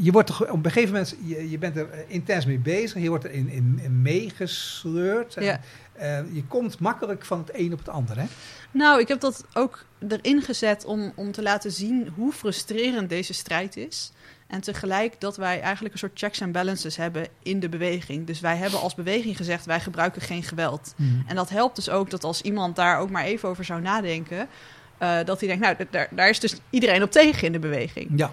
je wordt toch op een gegeven moment, je, je bent er intens mee bezig, je wordt er in, in, in meegesleurd. En, Eh, je komt makkelijk van het een op het ander. Hè? Nou, ik heb dat ook erin gezet om, om te laten zien hoe frustrerend deze strijd is. En tegelijk dat wij eigenlijk een soort checks en balances hebben in de beweging. Dus wij hebben als beweging gezegd, wij gebruiken geen geweld. En dat helpt dus ook dat als iemand daar ook maar even over zou nadenken... eh, dat hij denkt, nou, daar, daar is dus iedereen op tegen in de beweging. Ja.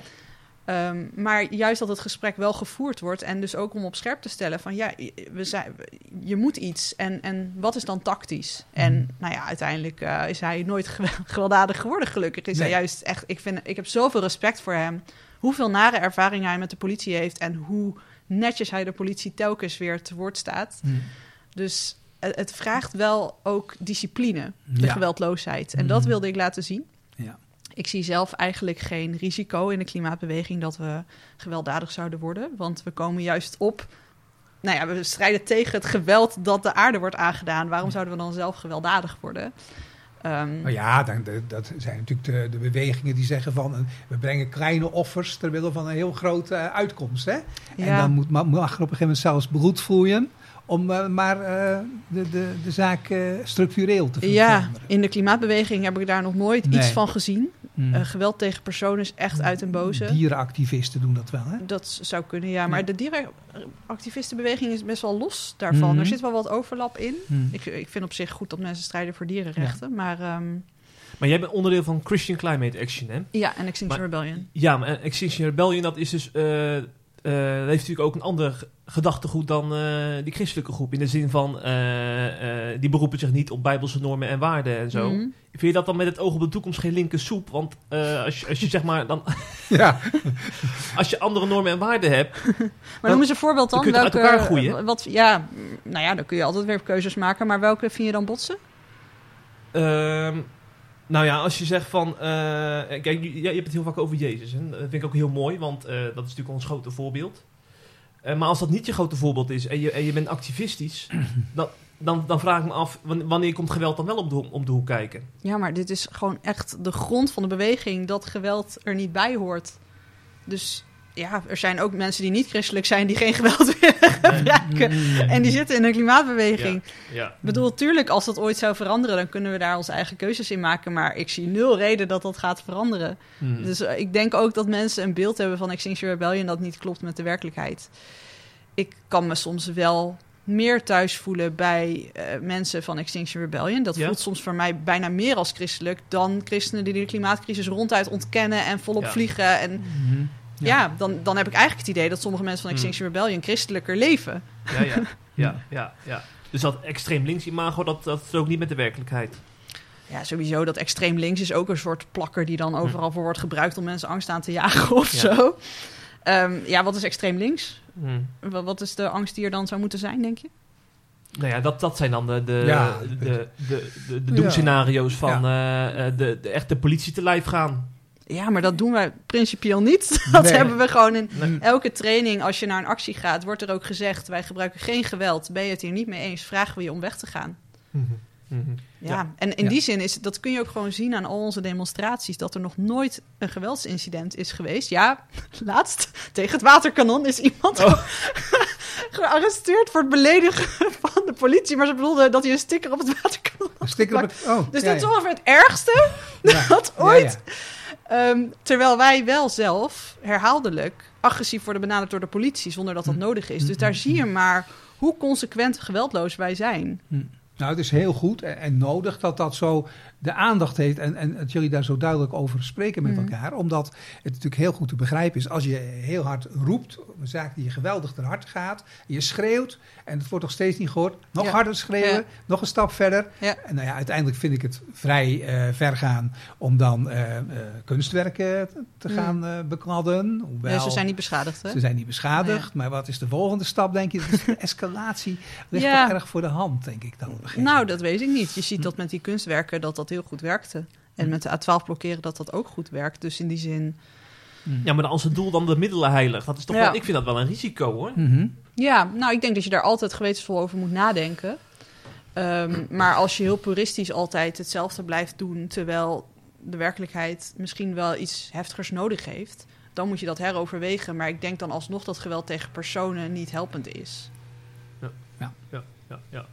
Ehm, maar juist dat het gesprek wel gevoerd wordt en dus ook om op scherp te stellen van ja, we zijn, je moet iets en, en wat is dan tactisch? En Mhm. nou ja, uiteindelijk eh, is hij nooit *laughs* gewe- gewelddadig geworden gelukkig. Is hij juist echt, ik, vind, ik heb zoveel respect voor hem. Hoeveel nare ervaring hij met de politie heeft en hoe netjes hij de politie telkens weer te woord staat. Mm. Dus het, het vraagt wel ook discipline, de Ja. geweldloosheid. En dat Mhm. wilde ik laten zien. Ik zie zelf eigenlijk geen risico in de klimaatbeweging dat we gewelddadig zouden worden. Want we komen juist op. Nou ja, we strijden tegen het geweld dat de aarde wordt aangedaan. Waarom zouden we dan zelf gewelddadig worden? Ehm, Maar ja, dan, de- dat zijn natuurlijk de, de bewegingen die zeggen van eh, we brengen kleine offers ter wille van een heel grote eh, uitkomst. Hè? En dan moet, ma- mag er op een gegeven moment zelfs bloed vloeien om eh, maar eh, de, de, de zaak eh, structureel te ver- ja, veranderen. in de klimaatbeweging heb ik daar nog nooit Nee. iets van gezien. Mm. Eh, geweld tegen personen is echt uit en boze. Dierenactivisten doen dat wel, hè? Dat zou kunnen, ja. Maar Ja. de dierenactivistenbeweging is best wel los daarvan. Mhm. Er zit wel wat overlap in. Mm. Ik, ik vind op zich goed dat mensen strijden voor dierenrechten. Maar ehm, Maar jij bent onderdeel van Christian Climate Action, hè? ja, en Extinction Maar- Rebellion. Ja, maar Extinction Rebellion, dat is dus... eh, dat heeft natuurlijk ook een ander ge- gedachtegoed dan eh, die christelijke groep. In de zin van, eh, eh, die beroepen zich niet op bijbelse normen en waarden en zo. Mhm. Vind je dat dan met het oog op de toekomst geen linker soep? Want eh, als, je, als je zeg maar, dan, *laughs* Ja, *laughs* als je andere normen en waarden hebt... *laughs* Maar noem eens een voorbeeld dan. dan kun je het uit elkaar groeien. Wat, ja, nou ja, dan kun je altijd weer keuzes maken. Maar welke vind je dan botsen? Ehm, nou ja, als je zegt van... eh, kijk, je, je hebt het heel vaak over Jezus. Hè? Dat vind ik ook heel mooi, want eh, dat is natuurlijk ons grote voorbeeld. Eh, maar als dat niet je grote voorbeeld is en je, en je bent activistisch... *clears throat* dan, dan, dan vraag ik me af, wan- wanneer komt geweld dan wel op de, ho- om de hoek kijken? Ja, maar dit is gewoon echt de grond van de beweging dat geweld er niet bij hoort. Dus ja, er zijn ook mensen die niet christelijk zijn die geen geweld willen *laughs* gebruiken. En die zitten in een klimaatbeweging. Ja. Ik bedoel, tuurlijk, als dat ooit zou veranderen, dan kunnen we daar onze eigen keuzes in maken. Maar ik zie nul reden dat dat gaat veranderen. Hmm. Dus eh, ik denk ook dat mensen een beeld hebben van Extinction Rebellion dat niet klopt met de werkelijkheid. Ik kan me soms wel meer thuis voelen bij eh, mensen van Extinction Rebellion. Dat Ja? voelt soms voor mij bijna meer als christelijk dan christenen die de klimaatcrisis ronduit ontkennen en volop vliegen. En Mhm. Ja, dan, dan heb ik eigenlijk het idee dat sommige mensen van Hmm. Extinction Rebellion christelijker leven. Ja, ja, *laughs* ja, ja, ja. Dus dat extreem links imago, dat, dat is ook niet met de werkelijkheid. Ja, sowieso dat extreem links is ook een soort plakker die dan overal voor wordt gebruikt om mensen angst aan te jagen *laughs* of Ja. zo. Ehm, ja, wat is extreem links? Hmm. Wa- Wat is de angst die er dan zou moeten zijn, denk je? Nou ja, dat, dat zijn dan de, de, Ja. de, de, de, de Ja. doemscenario's van eh, eh, de, de, echt de politie te lijf gaan. Ja, maar dat doen wij principieel niet. *laughs* Dat Nee. hebben we gewoon in Nee. elke training. Als je naar een actie gaat, wordt er ook gezegd: wij gebruiken geen geweld. Ben je het hier niet mee eens? Vragen we je om weg te gaan. Mhm. Ja, Ja. en in Ja. die zin is dat kun je ook gewoon zien aan al onze demonstraties dat er nog nooit een geweldsincident is geweest. Ja, *laughs* laatst tegen het waterkanon is iemand Oh. *laughs* gearresteerd voor het beledigen van de politie, maar ze bedoelde dat hij een sticker op het waterkanon. Een sticker op het... Oh, Dus ja, dit is ongeveer het ergste dat ooit. Ehm, terwijl wij wel zelf herhaaldelijk agressief worden benaderd door de politie zonder dat dat Hm. nodig is. Dus daar zie je maar hoe consequent geweldloos wij zijn. Nou, het is heel goed en, en nodig dat dat zo de aandacht heeft en, en dat jullie daar zo duidelijk over spreken met Mhm. elkaar. Omdat het natuurlijk heel goed te begrijpen is als je heel hard roept, een zaak die je geweldig ter harte gaat, je schreeuwt en het wordt nog steeds niet gehoord, nog Ja. harder schreeuwen, Ja. nog een stap verder. Ja. En nou ja, uiteindelijk vind ik het vrij eh, ver gaan om dan eh, eh, kunstwerken te- Mhm. gaan bekladden. Hoewel, ze zijn niet beschadigd, hè? ze zijn niet beschadigd, maar wat is de volgende stap, denk je? De escalatie *laughs* ligt erg voor de hand, denk ik dan. Nou, dat weet ik niet. Je ziet dat met die kunstwerken dat dat heel goed werkte. En met de A12 blokkeren dat dat ook goed werkt. Dus in die zin... Ja, maar als het doel dan de middelen heiligt, dat is toch Ja. wel, ik vind dat wel een risico hoor. Mhm. Ja, nou, ik denk dat je daar altijd gewetensvol over moet nadenken. Ehm, maar als je heel puristisch altijd hetzelfde blijft doen... terwijl de werkelijkheid misschien wel iets heftigers nodig heeft... dan moet je dat heroverwegen. Maar ik denk dan alsnog dat geweld tegen personen niet helpend is. Ja, ja, ja.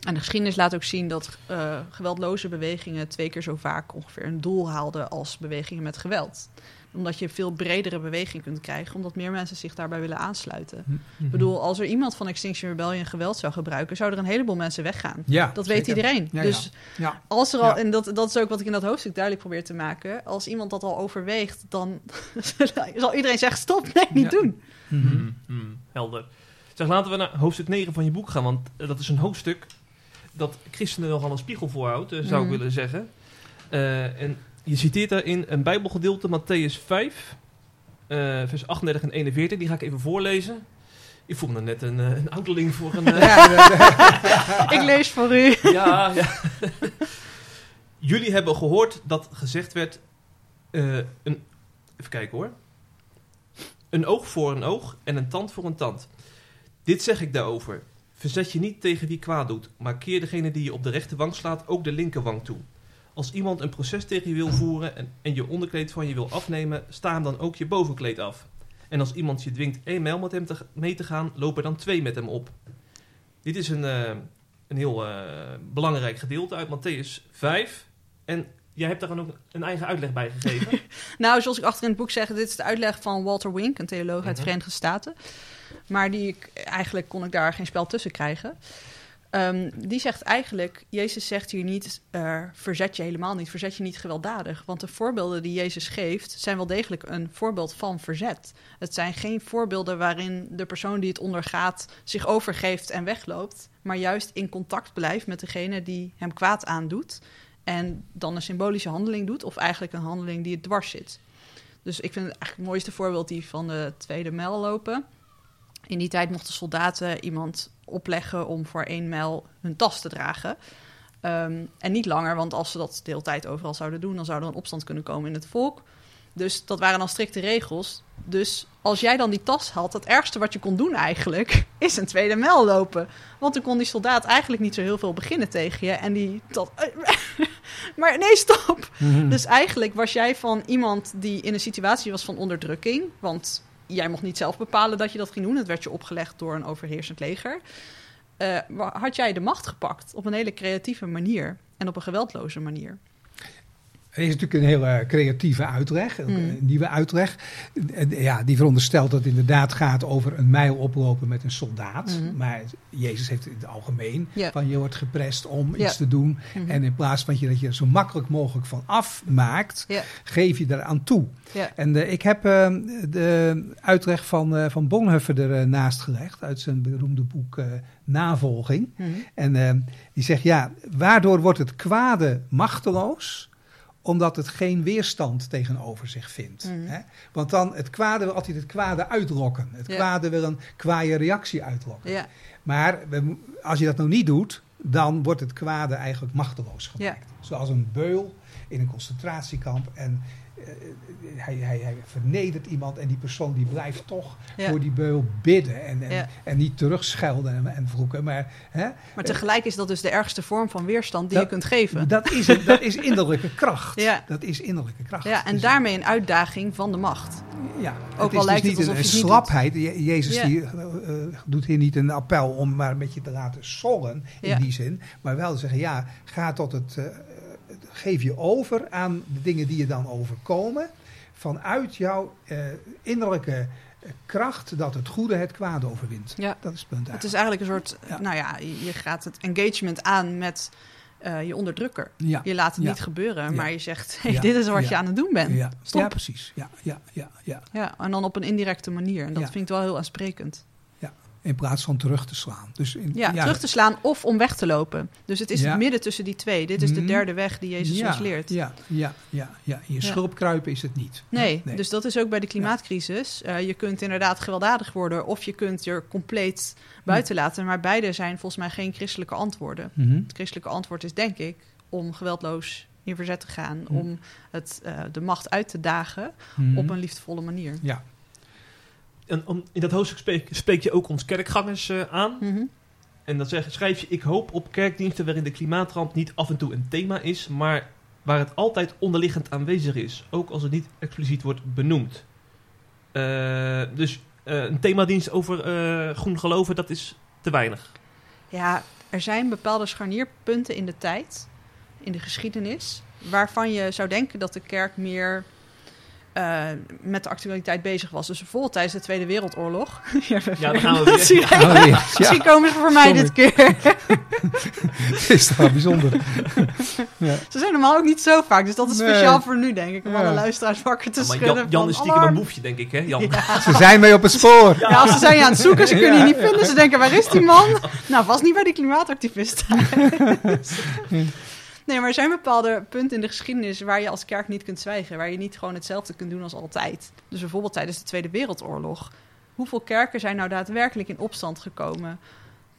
En de geschiedenis laat ook zien dat eh, geweldloze bewegingen twee keer zo vaak ongeveer een doel haalden als bewegingen met geweld. Omdat je een veel bredere beweging kunt krijgen, omdat meer mensen zich daarbij willen aansluiten. Ik bedoel, als er iemand van Extinction Rebellion geweld zou gebruiken, zouden er een heleboel mensen weggaan. Ja, Dat weet zeker. iedereen. Ja, dus Ja. als er al, Ja. en dat, dat is ook wat ik in dat hoofdstuk duidelijk probeer te maken, als iemand dat al overweegt, dan *laughs* zal iedereen zeggen: stop, nee, niet Ja. doen. Mhm. Hmm, hmm, helder. Zeg, laten we naar hoofdstuk 9 van je boek gaan, want eh, dat is een hoofdstuk dat christenen nogal een spiegel voorhoudt, eh, zou ik Mhm. willen zeggen. Eh, en je citeert daarin een bijbelgedeelte, Matthäus 5, eh, vers 38 en 41. Die ga ik even voorlezen. Ik voel me net een, een ouderling voor een... *laughs* Ja. *laughs* Ik lees voor u. ja, ja. *laughs* Jullie hebben gehoord dat gezegd werd... een, even kijken hoor. Een oog voor een oog en een tand voor een tand. Dit zeg ik daarover. Verzet je niet tegen wie kwaad doet, maar keer degene die je op de rechterwang slaat ook de linkerwang toe. Als iemand een proces tegen je wil voeren en, en je onderkleed van je wil afnemen, sta hem dan ook je bovenkleed af. En als iemand je dwingt één mijl met hem te, mee te gaan, loop er dan twee met hem op. Dit is een, eh, een heel eh, belangrijk gedeelte uit Matthäus 5. En jij hebt daar dan ook een eigen uitleg bij gegeven. *laughs* Nou, zoals ik achter in het boek zeg, dit is de uitleg van Walter Wink, een theoloog uit de Mhm. Verenigde Staten. Maar die eigenlijk kon ik daar geen spel tussen krijgen. Ehm, die zegt eigenlijk, Jezus zegt hier niet, eh, verzet je helemaal niet, verzet je niet gewelddadig. Want de voorbeelden die Jezus geeft, zijn wel degelijk een voorbeeld van verzet. Het zijn geen voorbeelden waarin de persoon die het ondergaat zich overgeeft en wegloopt. Maar juist in contact blijft met degene die hem kwaad aandoet. En dan een symbolische handeling doet, of eigenlijk een handeling die het dwars zit. Dus ik vind het eigenlijk het mooiste voorbeeld die van de tweede mijl lopen. In die tijd mochten soldaten iemand opleggen om voor één mijl hun tas te dragen. Ehm, en niet langer, want als ze dat de hele tijd overal zouden doen, dan zou er een opstand kunnen komen in het volk. Dus dat waren dan strikte regels. Dus als jij dan die tas had, het ergste wat je kon doen eigenlijk, *laughs* is een tweede mijl lopen. Want dan kon die soldaat eigenlijk niet zo heel veel beginnen tegen je. En die... Dat, *laughs* maar nee, stop! Mhm. Dus eigenlijk was jij van iemand die in een situatie was van onderdrukking. Want jij mocht niet zelf bepalen dat je dat ging doen. Het werd je opgelegd door een overheersend leger. Wa- had jij de macht gepakt op een hele creatieve manier en op een geweldloze manier. Er is natuurlijk een hele creatieve uitleg, een Mm. nieuwe uitleg. Ja, die veronderstelt dat het inderdaad gaat over een mijl oplopen met een soldaat. Mhm. Maar Jezus heeft in het algemeen van je wordt geprest om iets te doen. Mhm. En in plaats van je, dat je er zo makkelijk mogelijk van afmaakt, geef je eraan toe. En eh, ik heb eh, de uitleg van, eh, van Bonhoeffer ernaast gelegd uit zijn beroemde boek Navolging. En die zegt, ja, waardoor wordt het kwade machteloos? Omdat het geen weerstand tegenover zich vindt. Mhm. Hè? Want dan, het kwade wil altijd het kwade uitlokken. Het Ja. kwade wil een kwaaie reactie uitlokken. Ja. Maar we als je dat nou niet doet, dan wordt het kwade eigenlijk machteloos gemaakt. Zoals een beul in een concentratiekamp. En hij, hij, hij vernedert iemand en die persoon die blijft toch Ja. voor die beul bidden. En, en, Ja. en niet terugschelden en, en vloeken. Maar hè, Maar tegelijk is dat dus de ergste vorm van weerstand die Dat- je kunt geven. dat, is, het- dat is innerlijke kracht. *laughs* Ja. Dat is innerlijke kracht. Ja, en Dus- daarmee een uitdaging van de macht. Ja, Ook het al is dus lijkt het niet een, een het niet slapheid. Je- Jezus die, eh, eh, doet hier niet een appel om maar een beetje te laten sollen in die zin. Maar wel zeggen, ja, ga tot het, eh, geef je over aan de dingen die je dan overkomen. Vanuit jouw eh, innerlijke eh, kracht dat het goede het kwade overwint. Ja. Dat is het punt Het is eigenlijk. een soort, Ja. nou ja, je gaat het engagement aan met eh, je onderdrukker. Ja. Je laat het Ja. niet gebeuren, maar je zegt, *laughs* hey, dit is wat je aan het doen bent. Ja. Stop. precies. Ja, ja, ja, ja. Ja, en dan op een indirecte manier. En dat vind ik wel heel aansprekend. In plaats van terug te slaan. Dus in, Ja, terug te slaan of om weg te lopen. Dus het is Ja. het midden tussen die twee. Dit is de Mhm. derde weg die Jezus ja, ons leert. Ja, ja, ja, ja. In je schulp kruipen is het niet. Nee, dus dat is ook bij de klimaatcrisis. Eh, je kunt inderdaad gewelddadig worden of je kunt je er compleet buiten laten. Maar beide zijn volgens mij geen christelijke antwoorden. Mhm. Het christelijke antwoord is denk ik om geweldloos in verzet te gaan. Hm. Om het, eh, de macht uit te dagen Mhm. op een liefdevolle manier. Ja, En om, in dat hoofdstuk spreek, spreek je ook ons kerkgangers eh, aan. Mhm. En dan zeg, schrijf je: Ik hoop op kerkdiensten waarin de klimaatramp niet af en toe een thema is, maar waar het altijd onderliggend aanwezig is, ook als het niet expliciet wordt benoemd. Eh, dus eh, een themadienst over groen geloven, dat is te weinig. Ja, er zijn bepaalde scharnierpunten in de tijd, in de geschiedenis, waarvan je zou denken dat de kerk meer eh, met de actualiteit bezig was. Dus bijvoorbeeld tijdens de Tweede Wereldoorlog. *laughs* ja, Ja, dan gaan we weer. *laughs* Zie je? Oh, *laughs* ja. ja. Misschien komen ze voor mij Sorry. dit keer. is wel bijzonder. ja. Ze zijn normaal ook niet zo vaak, dus dat is Nee. speciaal voor nu, denk ik. Om Ja. alle luisteraars wakker te Ja, maar schudden. Jan, Jan is stiekem alarm. een boefje, denk ik, hè? Jan. Ze zijn mee op het spoor. Ja, als ze zijn je aan het zoeken, ze kunnen je niet vinden. Ze denken, waar is die man? Nou, vast niet bij die klimaatactivisten. Nee, maar er zijn bepaalde punten in de geschiedenis waar je als kerk niet kunt zwijgen. Waar je niet gewoon hetzelfde kunt doen als altijd. Dus bijvoorbeeld tijdens de Tweede Wereldoorlog. Hoeveel kerken zijn nou daadwerkelijk in opstand gekomen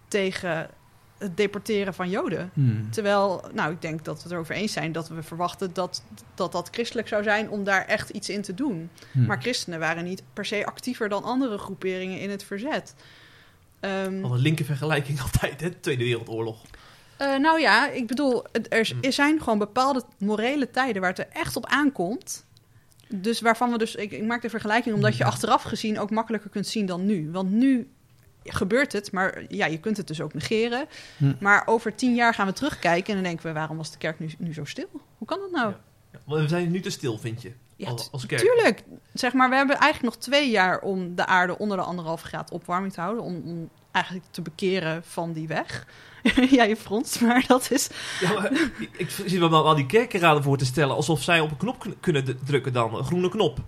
tegen het deporteren van Joden? Hmm. Terwijl, nou, ik denk dat we het erover eens zijn dat we verwachten dat dat, dat christelijk zou zijn om daar echt iets in te doen. Hmm. Maar christenen waren niet per se actiever dan andere groeperingen in het verzet. Ehm, Al een linker vergelijking *laughs* altijd, hè? Tweede Wereldoorlog. Eh, nou ja, ik bedoel, er, zijn gewoon bepaalde morele tijden waar het er echt op aankomt. Dus waarvan we dus, ik, ik maak de vergelijking omdat je Ja. achteraf gezien ook makkelijker kunt zien dan nu. Want nu gebeurt het, maar ja, je kunt het dus ook negeren. Hm. Maar over tien jaar gaan we terugkijken en dan denken we, waarom was de kerk nu, nu zo stil? Hoe kan dat nou? Ja. Ja, want we zijn nu te stil, vind je? Ja, als, als kerk. Tuurlijk. Zeg maar, we hebben eigenlijk nog twee jaar om de aarde onder de anderhalve graad opwarming te houden. Om, om eigenlijk te bekeren van die weg. *laughs* ja, je fronst, maar dat is... Ja, maar, ik, ik zie me wel al die kerkenraden voor te stellen alsof zij op een knop kun- kunnen drukken dan, een groene knop.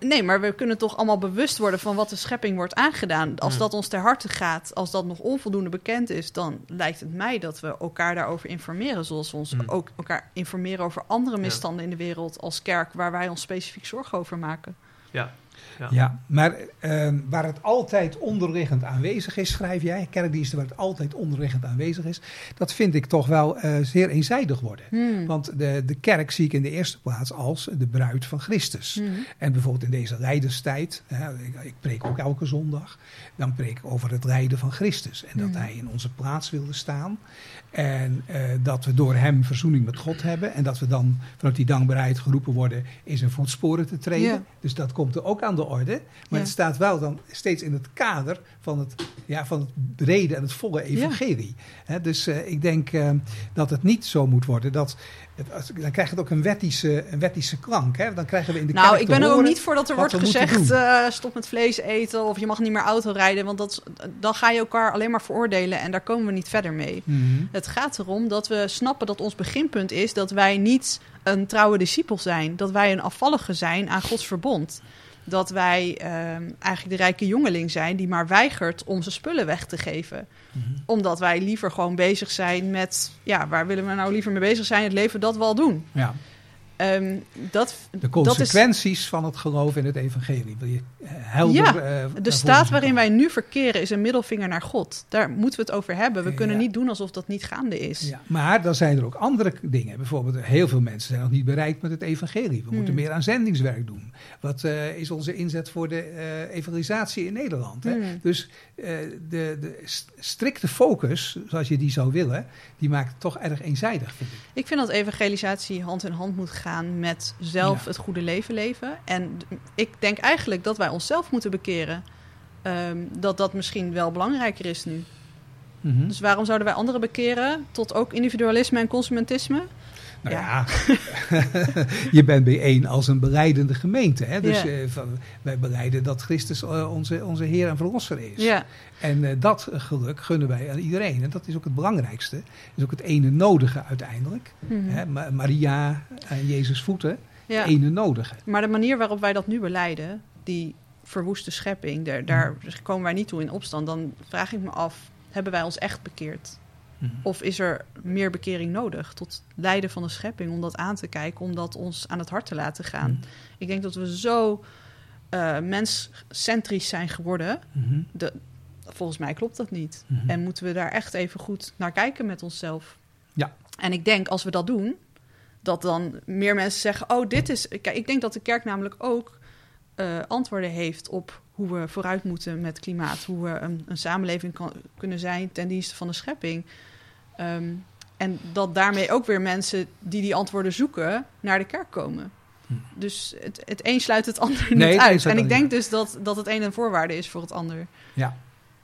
Nee, maar we kunnen toch allemaal bewust worden van wat de schepping wordt aangedaan. Als dat ons ter harte gaat, als dat nog onvoldoende bekend is, dan lijkt het mij dat we elkaar daarover informeren. Zoals we ons Hmm. ook elkaar informeren over andere misstanden in de wereld als kerk, waar wij ons specifiek zorgen over maken. Ja. Ja. Ja, maar eh, waar het altijd onderliggend aanwezig is, schrijf jij, kerkdiensten waar het altijd onderliggend aanwezig is, dat vind ik toch wel eh, zeer eenzijdig worden. Hmm. Want de, de kerk zie ik in de eerste plaats als de bruid van Christus. Hmm. En bijvoorbeeld in deze lijdenstijd, hè, ik, ik preek ook elke zondag, dan preek ik over het lijden van Christus. En dat Mhm. hij in onze plaats wilde staan. En eh, dat we door hem verzoening met God hebben. En dat we dan vanuit die dankbaarheid geroepen worden in zijn voetsporen te treden. Ja. Dus dat komt er ook aan de orde. Maar Ja. het staat wel dan steeds in het kader van het, ja, van het brede en het volle evangelie. Dus eh, ik denk eh, dat het niet zo moet worden. Dat het, dan krijgt het ook een wettische, een wettische klank. Hè? Dan krijgen we in de Nou, ik ben er ook niet voor dat er wordt gezegd: eh, stop met vlees eten of je mag niet meer auto rijden. Want dat, dan ga je elkaar alleen maar veroordelen en daar komen we niet verder mee. Mhm. Het gaat erom dat we snappen dat ons beginpunt is dat wij niet een trouwe discipel zijn. Dat wij een afvallige zijn aan Gods verbond. Dat wij ehm, eigenlijk de rijke jongeling zijn die maar weigert om zijn spullen weg te geven. Mhm. Omdat wij liever gewoon bezig zijn met, ja, waar willen we nou liever mee bezig zijn? Het leven dat we al doen. Ja. Ehm, dat, De dat is consequenties van het geloof in het evangelie. Wil je eh, helder... Ja, eh, de staat waarin wij nu verkeren is een middelvinger naar God. Daar moeten we het over hebben. We kunnen Ja. niet doen alsof dat niet gaande is. Ja, maar dan zijn er ook andere dingen. Bijvoorbeeld, heel veel mensen zijn nog niet bereikt met het evangelie. We moeten Hmm. meer aan zendingswerk doen. Wat eh, is onze inzet voor de evangelisatie in Nederland? Hè? Hmm. Dus de, de st- strikte focus, zoals je die zou willen, die maakt het toch erg eenzijdig, vind ik. Ik vind dat evangelisatie hand in hand moet gaan met zelf Ja. het goede leven leven. En ik denk eigenlijk dat wij onszelf moeten bekeren. Ehm, dat dat misschien wel belangrijker is nu. Mhm. Dus waarom zouden wij anderen bekeren tot ook individualisme en consumentisme? Nou Ja. ja, *laughs* je bent bijeen als een beleidende gemeente. Hè? Dus Ja. eh, van, wij beleiden dat Christus eh, onze, onze Heer en Verlosser is. Ja, En eh, dat geluk gunnen wij aan iedereen. En dat is ook het belangrijkste. is ook het ene nodige uiteindelijk. Mhm. Hè? Ma- Maria en Jezus voeten, het ene nodige. Maar de manier waarop wij dat nu beleiden, die verwoeste schepping, daar, daar komen wij niet toe in opstand. Dan vraag ik me af, hebben wij ons echt bekeerd? Mhm. Of is er meer bekering nodig tot lijden van de schepping om dat aan te kijken, om dat ons aan het hart te laten gaan? Mhm. Ik denk dat we zo eh menscentrisch zijn geworden. Mhm. De, volgens mij klopt dat niet. En moeten we daar echt even goed naar kijken met onszelf. Ja. En ik denk als we dat doen, dat dan meer mensen zeggen: Oh, dit is. Kijk, ik denk dat de kerk namelijk ook eh, antwoorden heeft op hoe we vooruit moeten met klimaat. Hoe we een, een samenleving kan, kunnen zijn ten dienste van de schepping. Ehm, en dat daarmee ook weer mensen die die antwoorden zoeken naar de kerk komen. Hm. Dus het, het een sluit het ander Nee, niet uit. En ik niet denk dus dat, dat het een een voorwaarde is voor het ander. Ja,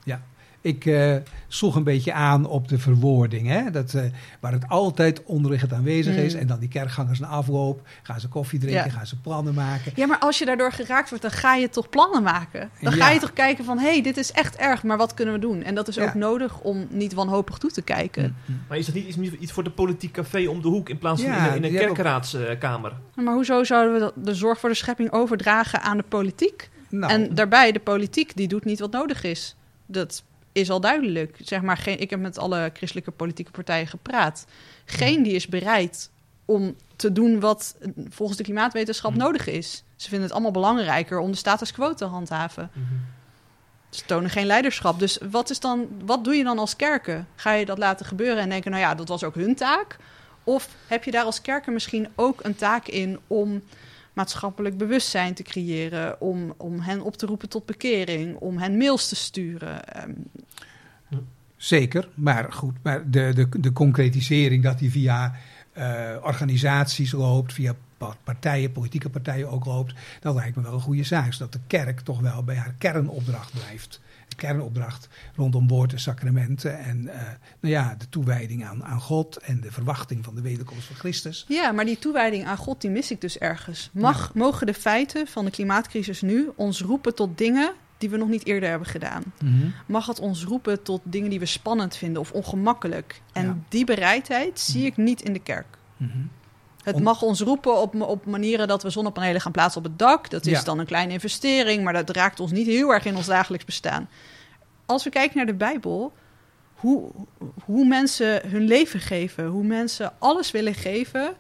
ja. Ik eh sloeg een beetje aan op de verwoording. Hè? Dat, eh, waar het altijd onderliggend aanwezig is. Mm. En dan die kerkgangers na afloop. Gaan ze koffie drinken, Ja. gaan ze plannen maken. Ja, maar als je daardoor geraakt wordt, dan ga je toch plannen maken. Dan ga je toch kijken van, hé, hey, dit is echt erg, maar wat kunnen we doen? En dat is Ja. ook nodig om niet wanhopig toe te kijken. Mm. Maar is dat niet iets, iets voor de politiek café om de hoek in plaats van Ja, in een, in een kerkenraadskamer? Maar hoezo zouden we de zorg voor de schepping overdragen aan de politiek? Nou, En daarbij, de politiek, die doet niet wat nodig is. Dat is al duidelijk. Zeg maar, geen, ik heb met alle christelijke politieke partijen gepraat. Geen die is bereid om te doen wat volgens de klimaatwetenschap Hm. nodig is. Ze vinden het allemaal belangrijker om de status quo te handhaven. Ze tonen geen leiderschap. Dus wat, is dan, wat doe je dan als kerken? Ga je dat laten gebeuren en denken, nou ja, dat was ook hun taak? Of heb je daar als kerken misschien ook een taak in om maatschappelijk bewustzijn te creëren, om, om hen op te roepen tot bekering, om hen mails te sturen? Ehm, Zeker, maar goed. Maar de, de, de concretisering dat die via eh, organisaties loopt, via pa- partijen, politieke partijen ook loopt, dat lijkt me wel een goede zaak. Zodat de kerk toch wel bij haar kernopdracht blijft. Kernopdracht rondom woord en sacramenten en eh, nou ja, de toewijding aan, aan God en de verwachting van de wederkomst van Christus. ja, maar die toewijding aan God, die mis ik dus ergens. Mag, Mogen de feiten van de klimaatcrisis nu ons roepen tot dingen die we nog niet eerder hebben gedaan? mag het ons roepen tot dingen die we spannend vinden of ongemakkelijk. En Ja. die bereidheid zie ik niet in de kerk. Mhm. Het Om- mag ons roepen op, op manieren dat we zonnepanelen gaan plaatsen op het dak. Dat is Ja. dan een kleine investering, maar dat raakt ons niet heel erg in ons dagelijks bestaan. Als we kijken naar de Bijbel, hoe, hoe mensen hun leven geven, hoe mensen alles willen geven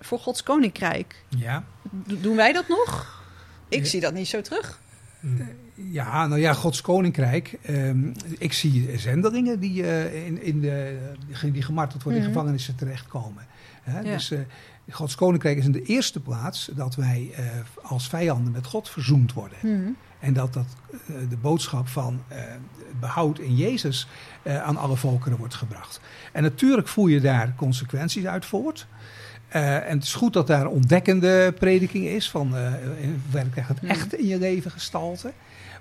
voor Gods koninkrijk. Ja. Do- Doen wij dat nog? Ik Ja. zie dat niet zo terug. Ja, nou ja, Gods Koninkrijk. ehm, ik zie zendelingen die, eh, in, in de, die gemarteld worden, in Mhm. gevangenissen terechtkomen. Hè? Ja. Dus eh, Gods Koninkrijk is in de eerste plaats dat wij eh, als vijanden met God verzoend worden. Mhm. En dat, dat eh, de boodschap van eh, behoud in Jezus aan alle volkeren wordt gebracht. En natuurlijk voer je daar consequenties uit voort. En het is goed dat daar ontdekkende prediking is. Van werk krijgt het Mm. echt in je leven gestalte.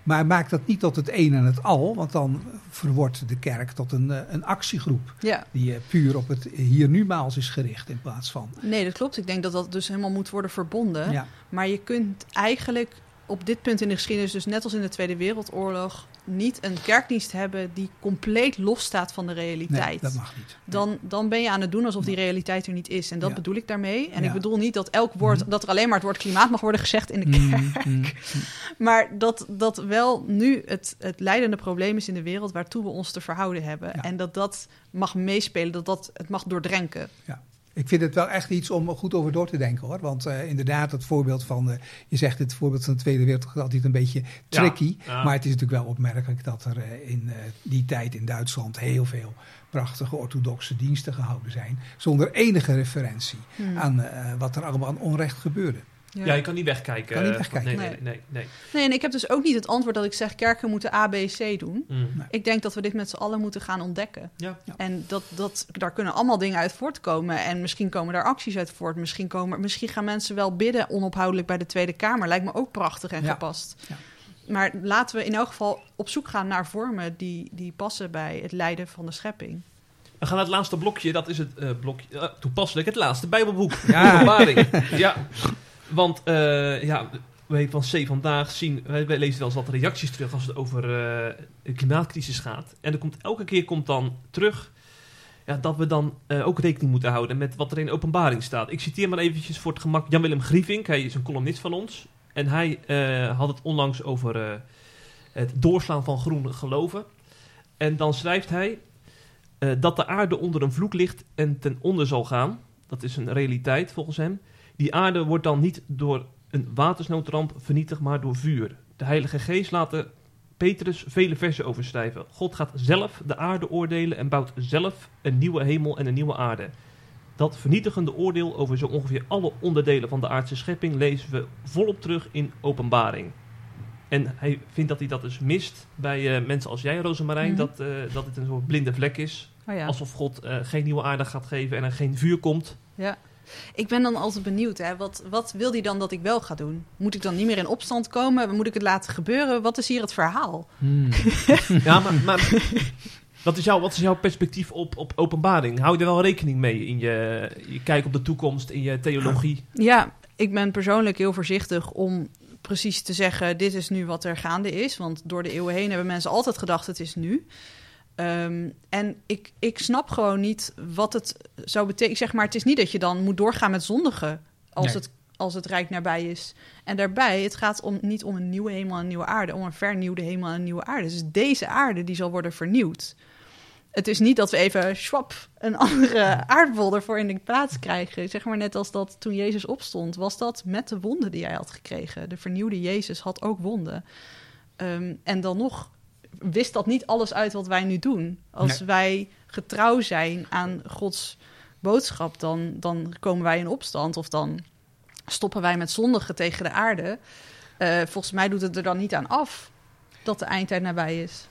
Maar maak dat niet tot het een en het al. Want dan verwordt de kerk tot een, eh, een actiegroep. Ja, Die eh, puur op het hier-nu-maals is gericht. In plaats van. nee, dat klopt. Ik denk dat dat dus helemaal moet worden verbonden. Ja, Maar je kunt eigenlijk op dit punt in de geschiedenis, dus net als in de Tweede Wereldoorlog, niet een kerkdienst hebben die compleet losstaat van de nee, realiteit. dat mag niet. dan, dan ben je aan het doen alsof die realiteit er niet is. En dat Ja. bedoel ik daarmee. En Ja. ik bedoel niet dat elk woord, Mhm. dat er alleen maar het woord klimaat mag worden gezegd in de kerk. Mm, mm, *laughs* Maar dat dat wel nu het, het leidende probleem is in de wereld waartoe we ons te verhouden hebben. Ja. En dat dat mag meespelen, dat dat het mag doordrenken. Ik vind het wel echt iets om goed over door te denken hoor. Want eh, inderdaad, het voorbeeld van. eh, je zegt het voorbeeld van de Tweede Wereldoorlog is altijd een beetje tricky. ja. Maar het is natuurlijk wel opmerkelijk dat er eh, in eh, die tijd in Duitsland heel veel prachtige orthodoxe diensten gehouden zijn. Zonder enige referentie Hmm. aan eh, wat er allemaal aan onrecht gebeurde. Ja. Ja, je kan niet wegkijken. Kan niet wegkijken. Nee, nee, Nee. nee. nee. Nee, en ik heb dus ook niet het antwoord dat ik zeg kerken moeten A, B, C doen. Mm. Ik denk dat we dit met z'n allen moeten gaan ontdekken. Ja. Ja. En dat, dat, daar kunnen allemaal dingen uit voortkomen. En misschien komen daar acties uit voort. Misschien, komen, misschien gaan mensen wel bidden onophoudelijk bij de Tweede Kamer. Lijkt me ook prachtig en Ja. gepast. Ja. Maar laten we in elk geval op zoek gaan naar vormen die, die passen bij het lijden van de schepping. We gaan naar het laatste blokje. Dat is het eh, blokje, eh, toepasselijk, het laatste Bijbelboek. Ja. Ja. *laughs* Want, eh, ja, wij van C vandaag zien, wij, lezen wel eens wat reacties terug als het over eh, de klimaatcrisis gaat. En er komt, elke keer komt dan terug ja, dat we dan eh, ook rekening moeten houden met wat er in de openbaring staat. Ik citeer maar eventjes voor het gemak Jan-Willem Grievink. Hij is een columnist van ons. En hij had het onlangs over het doorslaan van groene geloven. En dan schrijft hij dat de aarde onder een vloek ligt en ten onder zal gaan. Dat is een realiteit volgens hem. Die aarde wordt dan niet door een watersnoodramp vernietigd, maar door vuur. De Heilige Geest laat Petrus vele versen over schrijven. God gaat zelf de aarde oordelen en bouwt zelf een nieuwe hemel en een nieuwe aarde. Dat vernietigende oordeel over zo ongeveer alle onderdelen van de aardse schepping lezen we volop terug in openbaring. En hij vindt dat hij dat dus mist bij eh, mensen als jij, Rosemarijn, Mhm. dat, eh, dat het een soort blinde vlek is. Oh ja. Alsof God eh, geen nieuwe aarde gaat geven en er geen vuur komt. ja. Ik ben dan altijd benieuwd, hè. Wat, wat wil hij dan dat ik wel ga doen? Moet ik dan niet meer in opstand komen? Moet ik het laten gebeuren? Wat is hier het verhaal? *laughs* Ja, maar, maar wat, is jouw, wat is jouw perspectief op, op openbaring? Hou je er wel rekening mee in je, je kijk op de toekomst, in je theologie? Ja, ik ben persoonlijk heel voorzichtig om precies te zeggen: dit is nu wat er gaande is. Want door de eeuwen heen hebben mensen altijd gedacht: het is nu. Ehm, en ik, ik snap gewoon niet wat het zou betekenen. Zeg maar, het is niet dat je dan moet doorgaan met zondigen als, Nee. het, als het rijk nabij is. En daarbij, het gaat om, niet om een nieuwe hemel en een nieuwe aarde, om een vernieuwde hemel en een nieuwe aarde. Dus deze aarde die zal worden vernieuwd. Het is niet dat we even schwap een andere aardbol ervoor in de plaats krijgen. Zeg maar net als dat toen Jezus opstond, was dat met de wonden die hij had gekregen. De vernieuwde Jezus had ook wonden. Ehm, en dan nog wist dat niet alles uit wat wij nu doen. Als Nee. wij getrouw zijn aan Gods boodschap, dan, dan komen wij in opstand of dan stoppen wij met zondigen tegen de aarde. Eh, volgens mij doet het er dan niet aan af dat de eindtijd nabij is.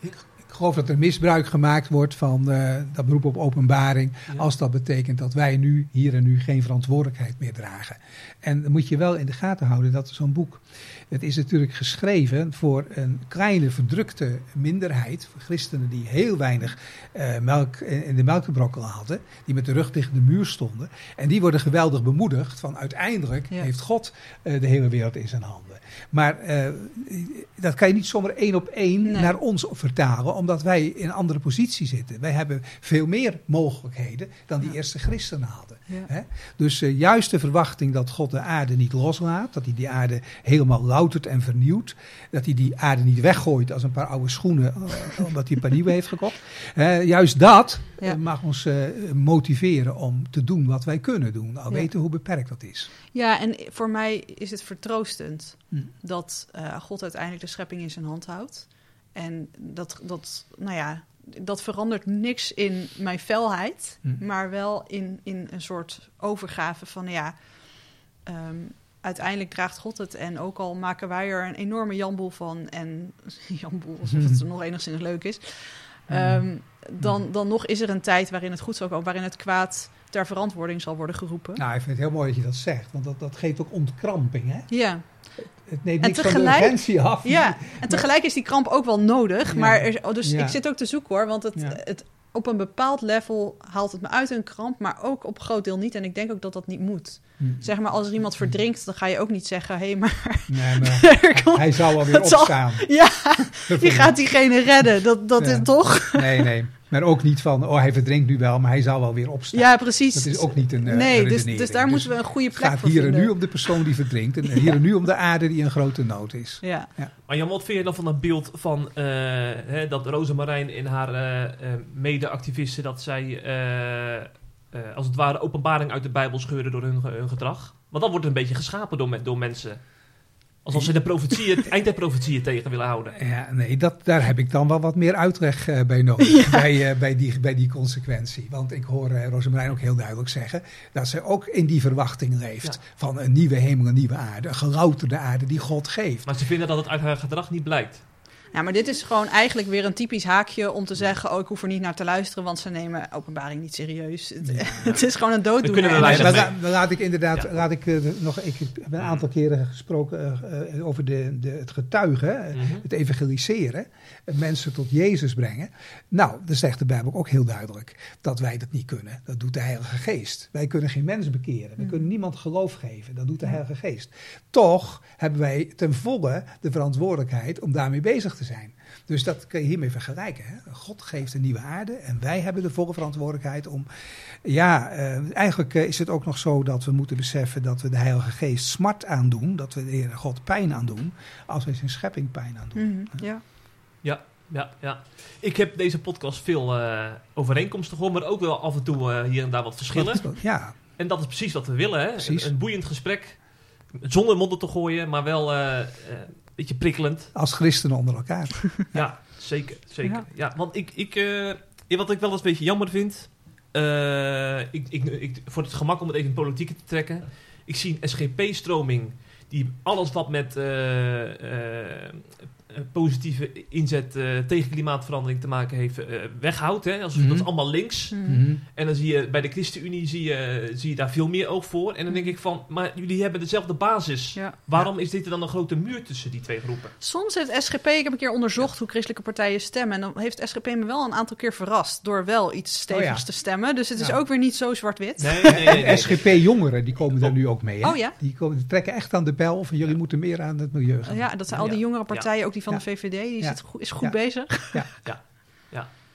Ik geloof dat er misbruik gemaakt wordt van eh, dat beroep op openbaring. Ja. Als dat betekent dat wij nu, hier en nu, geen verantwoordelijkheid meer dragen. En dan moet je wel in de gaten houden dat zo'n boek. Het is natuurlijk geschreven voor een kleine verdrukte minderheid. Voor christenen die heel weinig eh, melk in de melkbrokkel hadden. Die met de rug tegen de muur stonden. En die worden geweldig bemoedigd van uiteindelijk Ja. heeft God eh, de hele wereld in zijn handen. Maar eh, dat kan je niet zomaar één op één Nee. naar ons vertalen, omdat wij in een andere positie zitten. Wij hebben veel meer mogelijkheden dan die Ja. eerste christenen hadden. Ja. Hè? Dus eh, juist de verwachting dat God de aarde niet loslaat, dat hij die aarde helemaal loutert en vernieuwt, dat hij die aarde niet weggooit als een paar oude schoenen, eh, omdat hij een paar nieuwe heeft gekocht. Juist dat Ja. mag ons eh, motiveren om te doen wat wij kunnen doen, al Ja. weten hoe beperkt dat is. Ja, en voor mij is het vertroostend Hm. dat eh, God uiteindelijk de schepping in zijn hand houdt. En dat, dat, nou ja, dat verandert niks in mijn felheid, Hm. maar wel in, in een soort overgave van, ja, ehm, uiteindelijk draagt God het. En ook al maken wij er een enorme janboel van, en *laughs* janboel, alsof het *laughs* nog enigszins leuk is, ehm, dan, dan nog is er een tijd waarin het goed zal komen, waarin het kwaad ter verantwoording zal worden geroepen. Nou, ik vind het heel mooi dat je dat zegt, want dat, dat geeft ook ontkramping. Hè? Ja. Het neemt En niks van de af. ja, en tegelijk is die kramp ook wel nodig. Ja. Maar er- oh, dus Ja. ik zit ook te zoeken hoor, want het, Ja. het, op een bepaald level haalt het me uit een kramp, maar ook op groot deel niet. En ik denk ook dat dat niet moet. Hm. Zeg maar, als er iemand verdrinkt, dan ga je ook niet zeggen: hé, hey, maar Nee, *laughs* maar komt- hij zou alweer Het zal- opstaan. ja, je gaat diegene redden. Dat, dat Ja. is toch? Nee, nee. Maar ook niet van, oh, hij verdrinkt nu wel, maar hij zal wel weer opstaan. Ja, precies. Dat is ook niet een eh, nee, dus, dus daar moeten we een goede Het plek gaat voor hier en vinden. nu om de persoon die verdrinkt. En *laughs* hier en nu om de aarde die in grote nood is. Ja. Maar Jan, wat vind je dan van dat beeld van eh, hè, dat Rosemarijn in haar eh, eh, mede-activisten, dat zij eh, eh, als het ware openbaring uit de Bijbel scheuren door hun, hun gedrag? Want dan wordt het een beetje geschapen door, door mensen. Alsof ze de profetieën, eindtijdprofetieën tegen willen houden. Ja, nee, dat, daar heb ik dan wel wat meer uitleg eh, bij nodig. Bij, eh, bij, die, bij die consequentie. Want ik hoor uh, Rosemarijn ook heel duidelijk zeggen dat zij ook in die verwachting leeft. Ja. Van een nieuwe hemel, een nieuwe aarde. Een gelouterde aarde die God geeft. Maar ze vinden dat het uit haar gedrag niet blijkt. Ja, maar dit is gewoon eigenlijk weer een typisch haakje om te zeggen: Oh, ik hoef er niet naar te luisteren, want ze nemen openbaring niet serieus. Het, *laughs* het is gewoon een Dan dooddoener. zeggen- la- dan laat ik inderdaad, Ja. laat ik eh, nog, ik heb een aantal keren gesproken eh, eh, over de, de, het getuigen, Mhm. het evangeliseren, mensen tot Jezus brengen. Nou, dan zegt de Bijbel ook heel duidelijk dat wij dat niet kunnen. Dat doet de Heilige Geest. Wij kunnen geen mens bekeren. We Mhm. kunnen niemand geloof geven. Dat doet de Heilige Geest. Toch hebben wij ten volle de verantwoordelijkheid om daarmee bezig te zijn. Dus dat kun je hiermee vergelijken. Hè? God geeft een nieuwe aarde en wij hebben de volle verantwoordelijkheid om. Ja, eh, eigenlijk eh, is het ook nog zo dat we moeten beseffen dat we de Heilige Geest smart aandoen. Dat we de Heere God pijn aandoen. Als wij zijn schepping pijn aandoen. Mhm, ja. Ja, ja, ja. Ik heb deze podcast veel eh, overeenkomsten gehoord, maar ook wel af en toe eh, hier en daar wat verschillen. Ja, En dat is precies wat we willen, hè? Precies. Een, een boeiend gesprek. Zonder modder te gooien, maar wel eh, eh, beetje prikkelend. als christenen onder elkaar. *laughs* Ja, zeker. zeker. Ja. Ja. want ik, ik, eh, wat ik wel eens een beetje jammer vind. eh, ik, ik, ik, voor het gemak om het even politiek te trekken. Ik zie een SGP-stroming die alles wat met eh, positieve inzet eh, tegen klimaatverandering te maken heeft, eh, weghoudt. Hè? Als, Mhm. Dat is allemaal links. Mhm. Mhm. En dan zie je bij de ChristenUnie zie je, zie je daar veel meer oog voor. En dan denk ik van, maar jullie hebben dezelfde basis. Ja. Waarom is dit er dan een grote muur tussen die twee groepen? Soms heeft SGP, ik heb een keer onderzocht hoe christelijke partijen stemmen. En dan heeft SGP me wel een aantal keer verrast door wel iets stevigs Oh ja. te stemmen. Dus het is Ja. ook weer niet zo zwart-wit. Nee, nee, nee. nee. SGP-jongeren, *laughs* die komen daar nu ook mee. Hè? Oh ja? Die, komen, die trekken echt aan de bel van jullie moeten meer aan het milieu gaan. Ja, dat zijn al die jongere partijen, ook die van Ja. de VVD, die Ja. zit goed, is goed Ja. bezig. *laughs*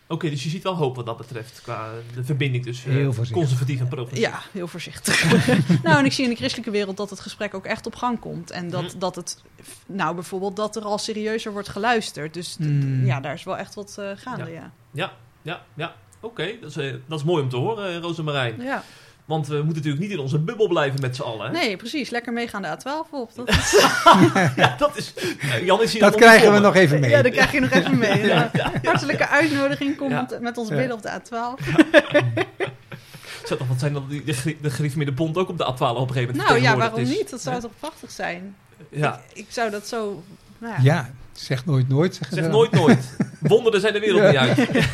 Oké, dus je ziet wel hoop wat dat betreft. Qua de verbinding tussen eh, Heel voorzichtig. conservatief en progressief. Ja, heel voorzichtig. *laughs* nou, en ik zie in de christelijke wereld dat het gesprek ook echt op gang komt. En dat, Mhm. dat het, nou bijvoorbeeld, dat er al serieuzer wordt geluisterd. Dus Hmm. ja, daar is wel echt wat eh, gaande, ja. Ja, ja, ja. Oké, dat, is, eh, dat is mooi om te horen, eh, Rosemarijn. ja. Want we moeten natuurlijk niet in onze bubbel blijven met z'n allen. Hè? Nee, precies. Lekker meegaan de A12 op. Dat is, *laughs* Ja, dat is... eh, Jan is hier Dat krijgen we nog even mee. ja, daar krijg je nog even mee. *laughs* Ja, Ja. Hartelijke uitnodiging. Kom Ja. met, ons Ja. bidden op de A12. *laughs* Zou toch wat zijn dat die, de, de Bond ook op de A12 op een gegeven moment Nou ja, waarom is? niet? Dat zou Ja. toch prachtig zijn? Ja, Ik, ik zou dat zo... Nou ja. Ja, zeg nooit nooit. Zeggen zeg ze dan. nooit nooit. Wonderen zijn de wereld Ja. niet uit.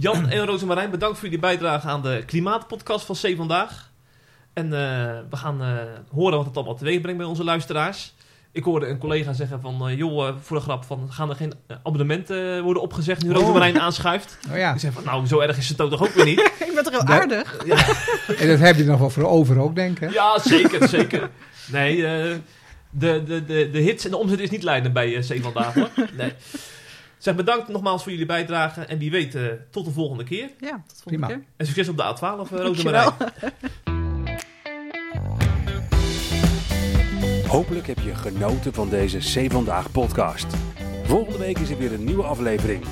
Ja. Jan *clears throat* en Rosemarijn, bedankt voor jullie bijdrage aan de Klimaatpodcast van C Vandaag. En eh, we gaan eh, horen wat het allemaal teweeg brengt bij onze luisteraars. Ik hoorde een collega zeggen van, eh, joh, voor de grap, van, gaan er geen abonnementen worden opgezegd nu Oh. Rosemarijn aanschuift? Oh ja, Ik zeg van, nou, zo erg is het toch ook weer niet? *laughs* ik ben toch heel aardig? *laughs* en dat heb je nog wel voor over ook, denk ik. Ja, zeker, zeker. Nee, de, de, de, de hits en de omzet is niet leidend bij C Vandaag, hoor. Nee. Zeg, bedankt nogmaals voor jullie bijdrage. En wie weet, eh, tot de volgende keer. Ja, tot de volgende Prima. keer. En succes op de A12, uh. Rosemarijn. Hopelijk heb je genoten van deze C Vandaag podcast. Volgende week is er weer een nieuwe aflevering.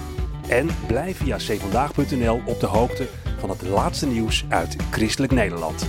En blijf via cvandaag.nl op de hoogte van het laatste nieuws uit Christelijk Nederland.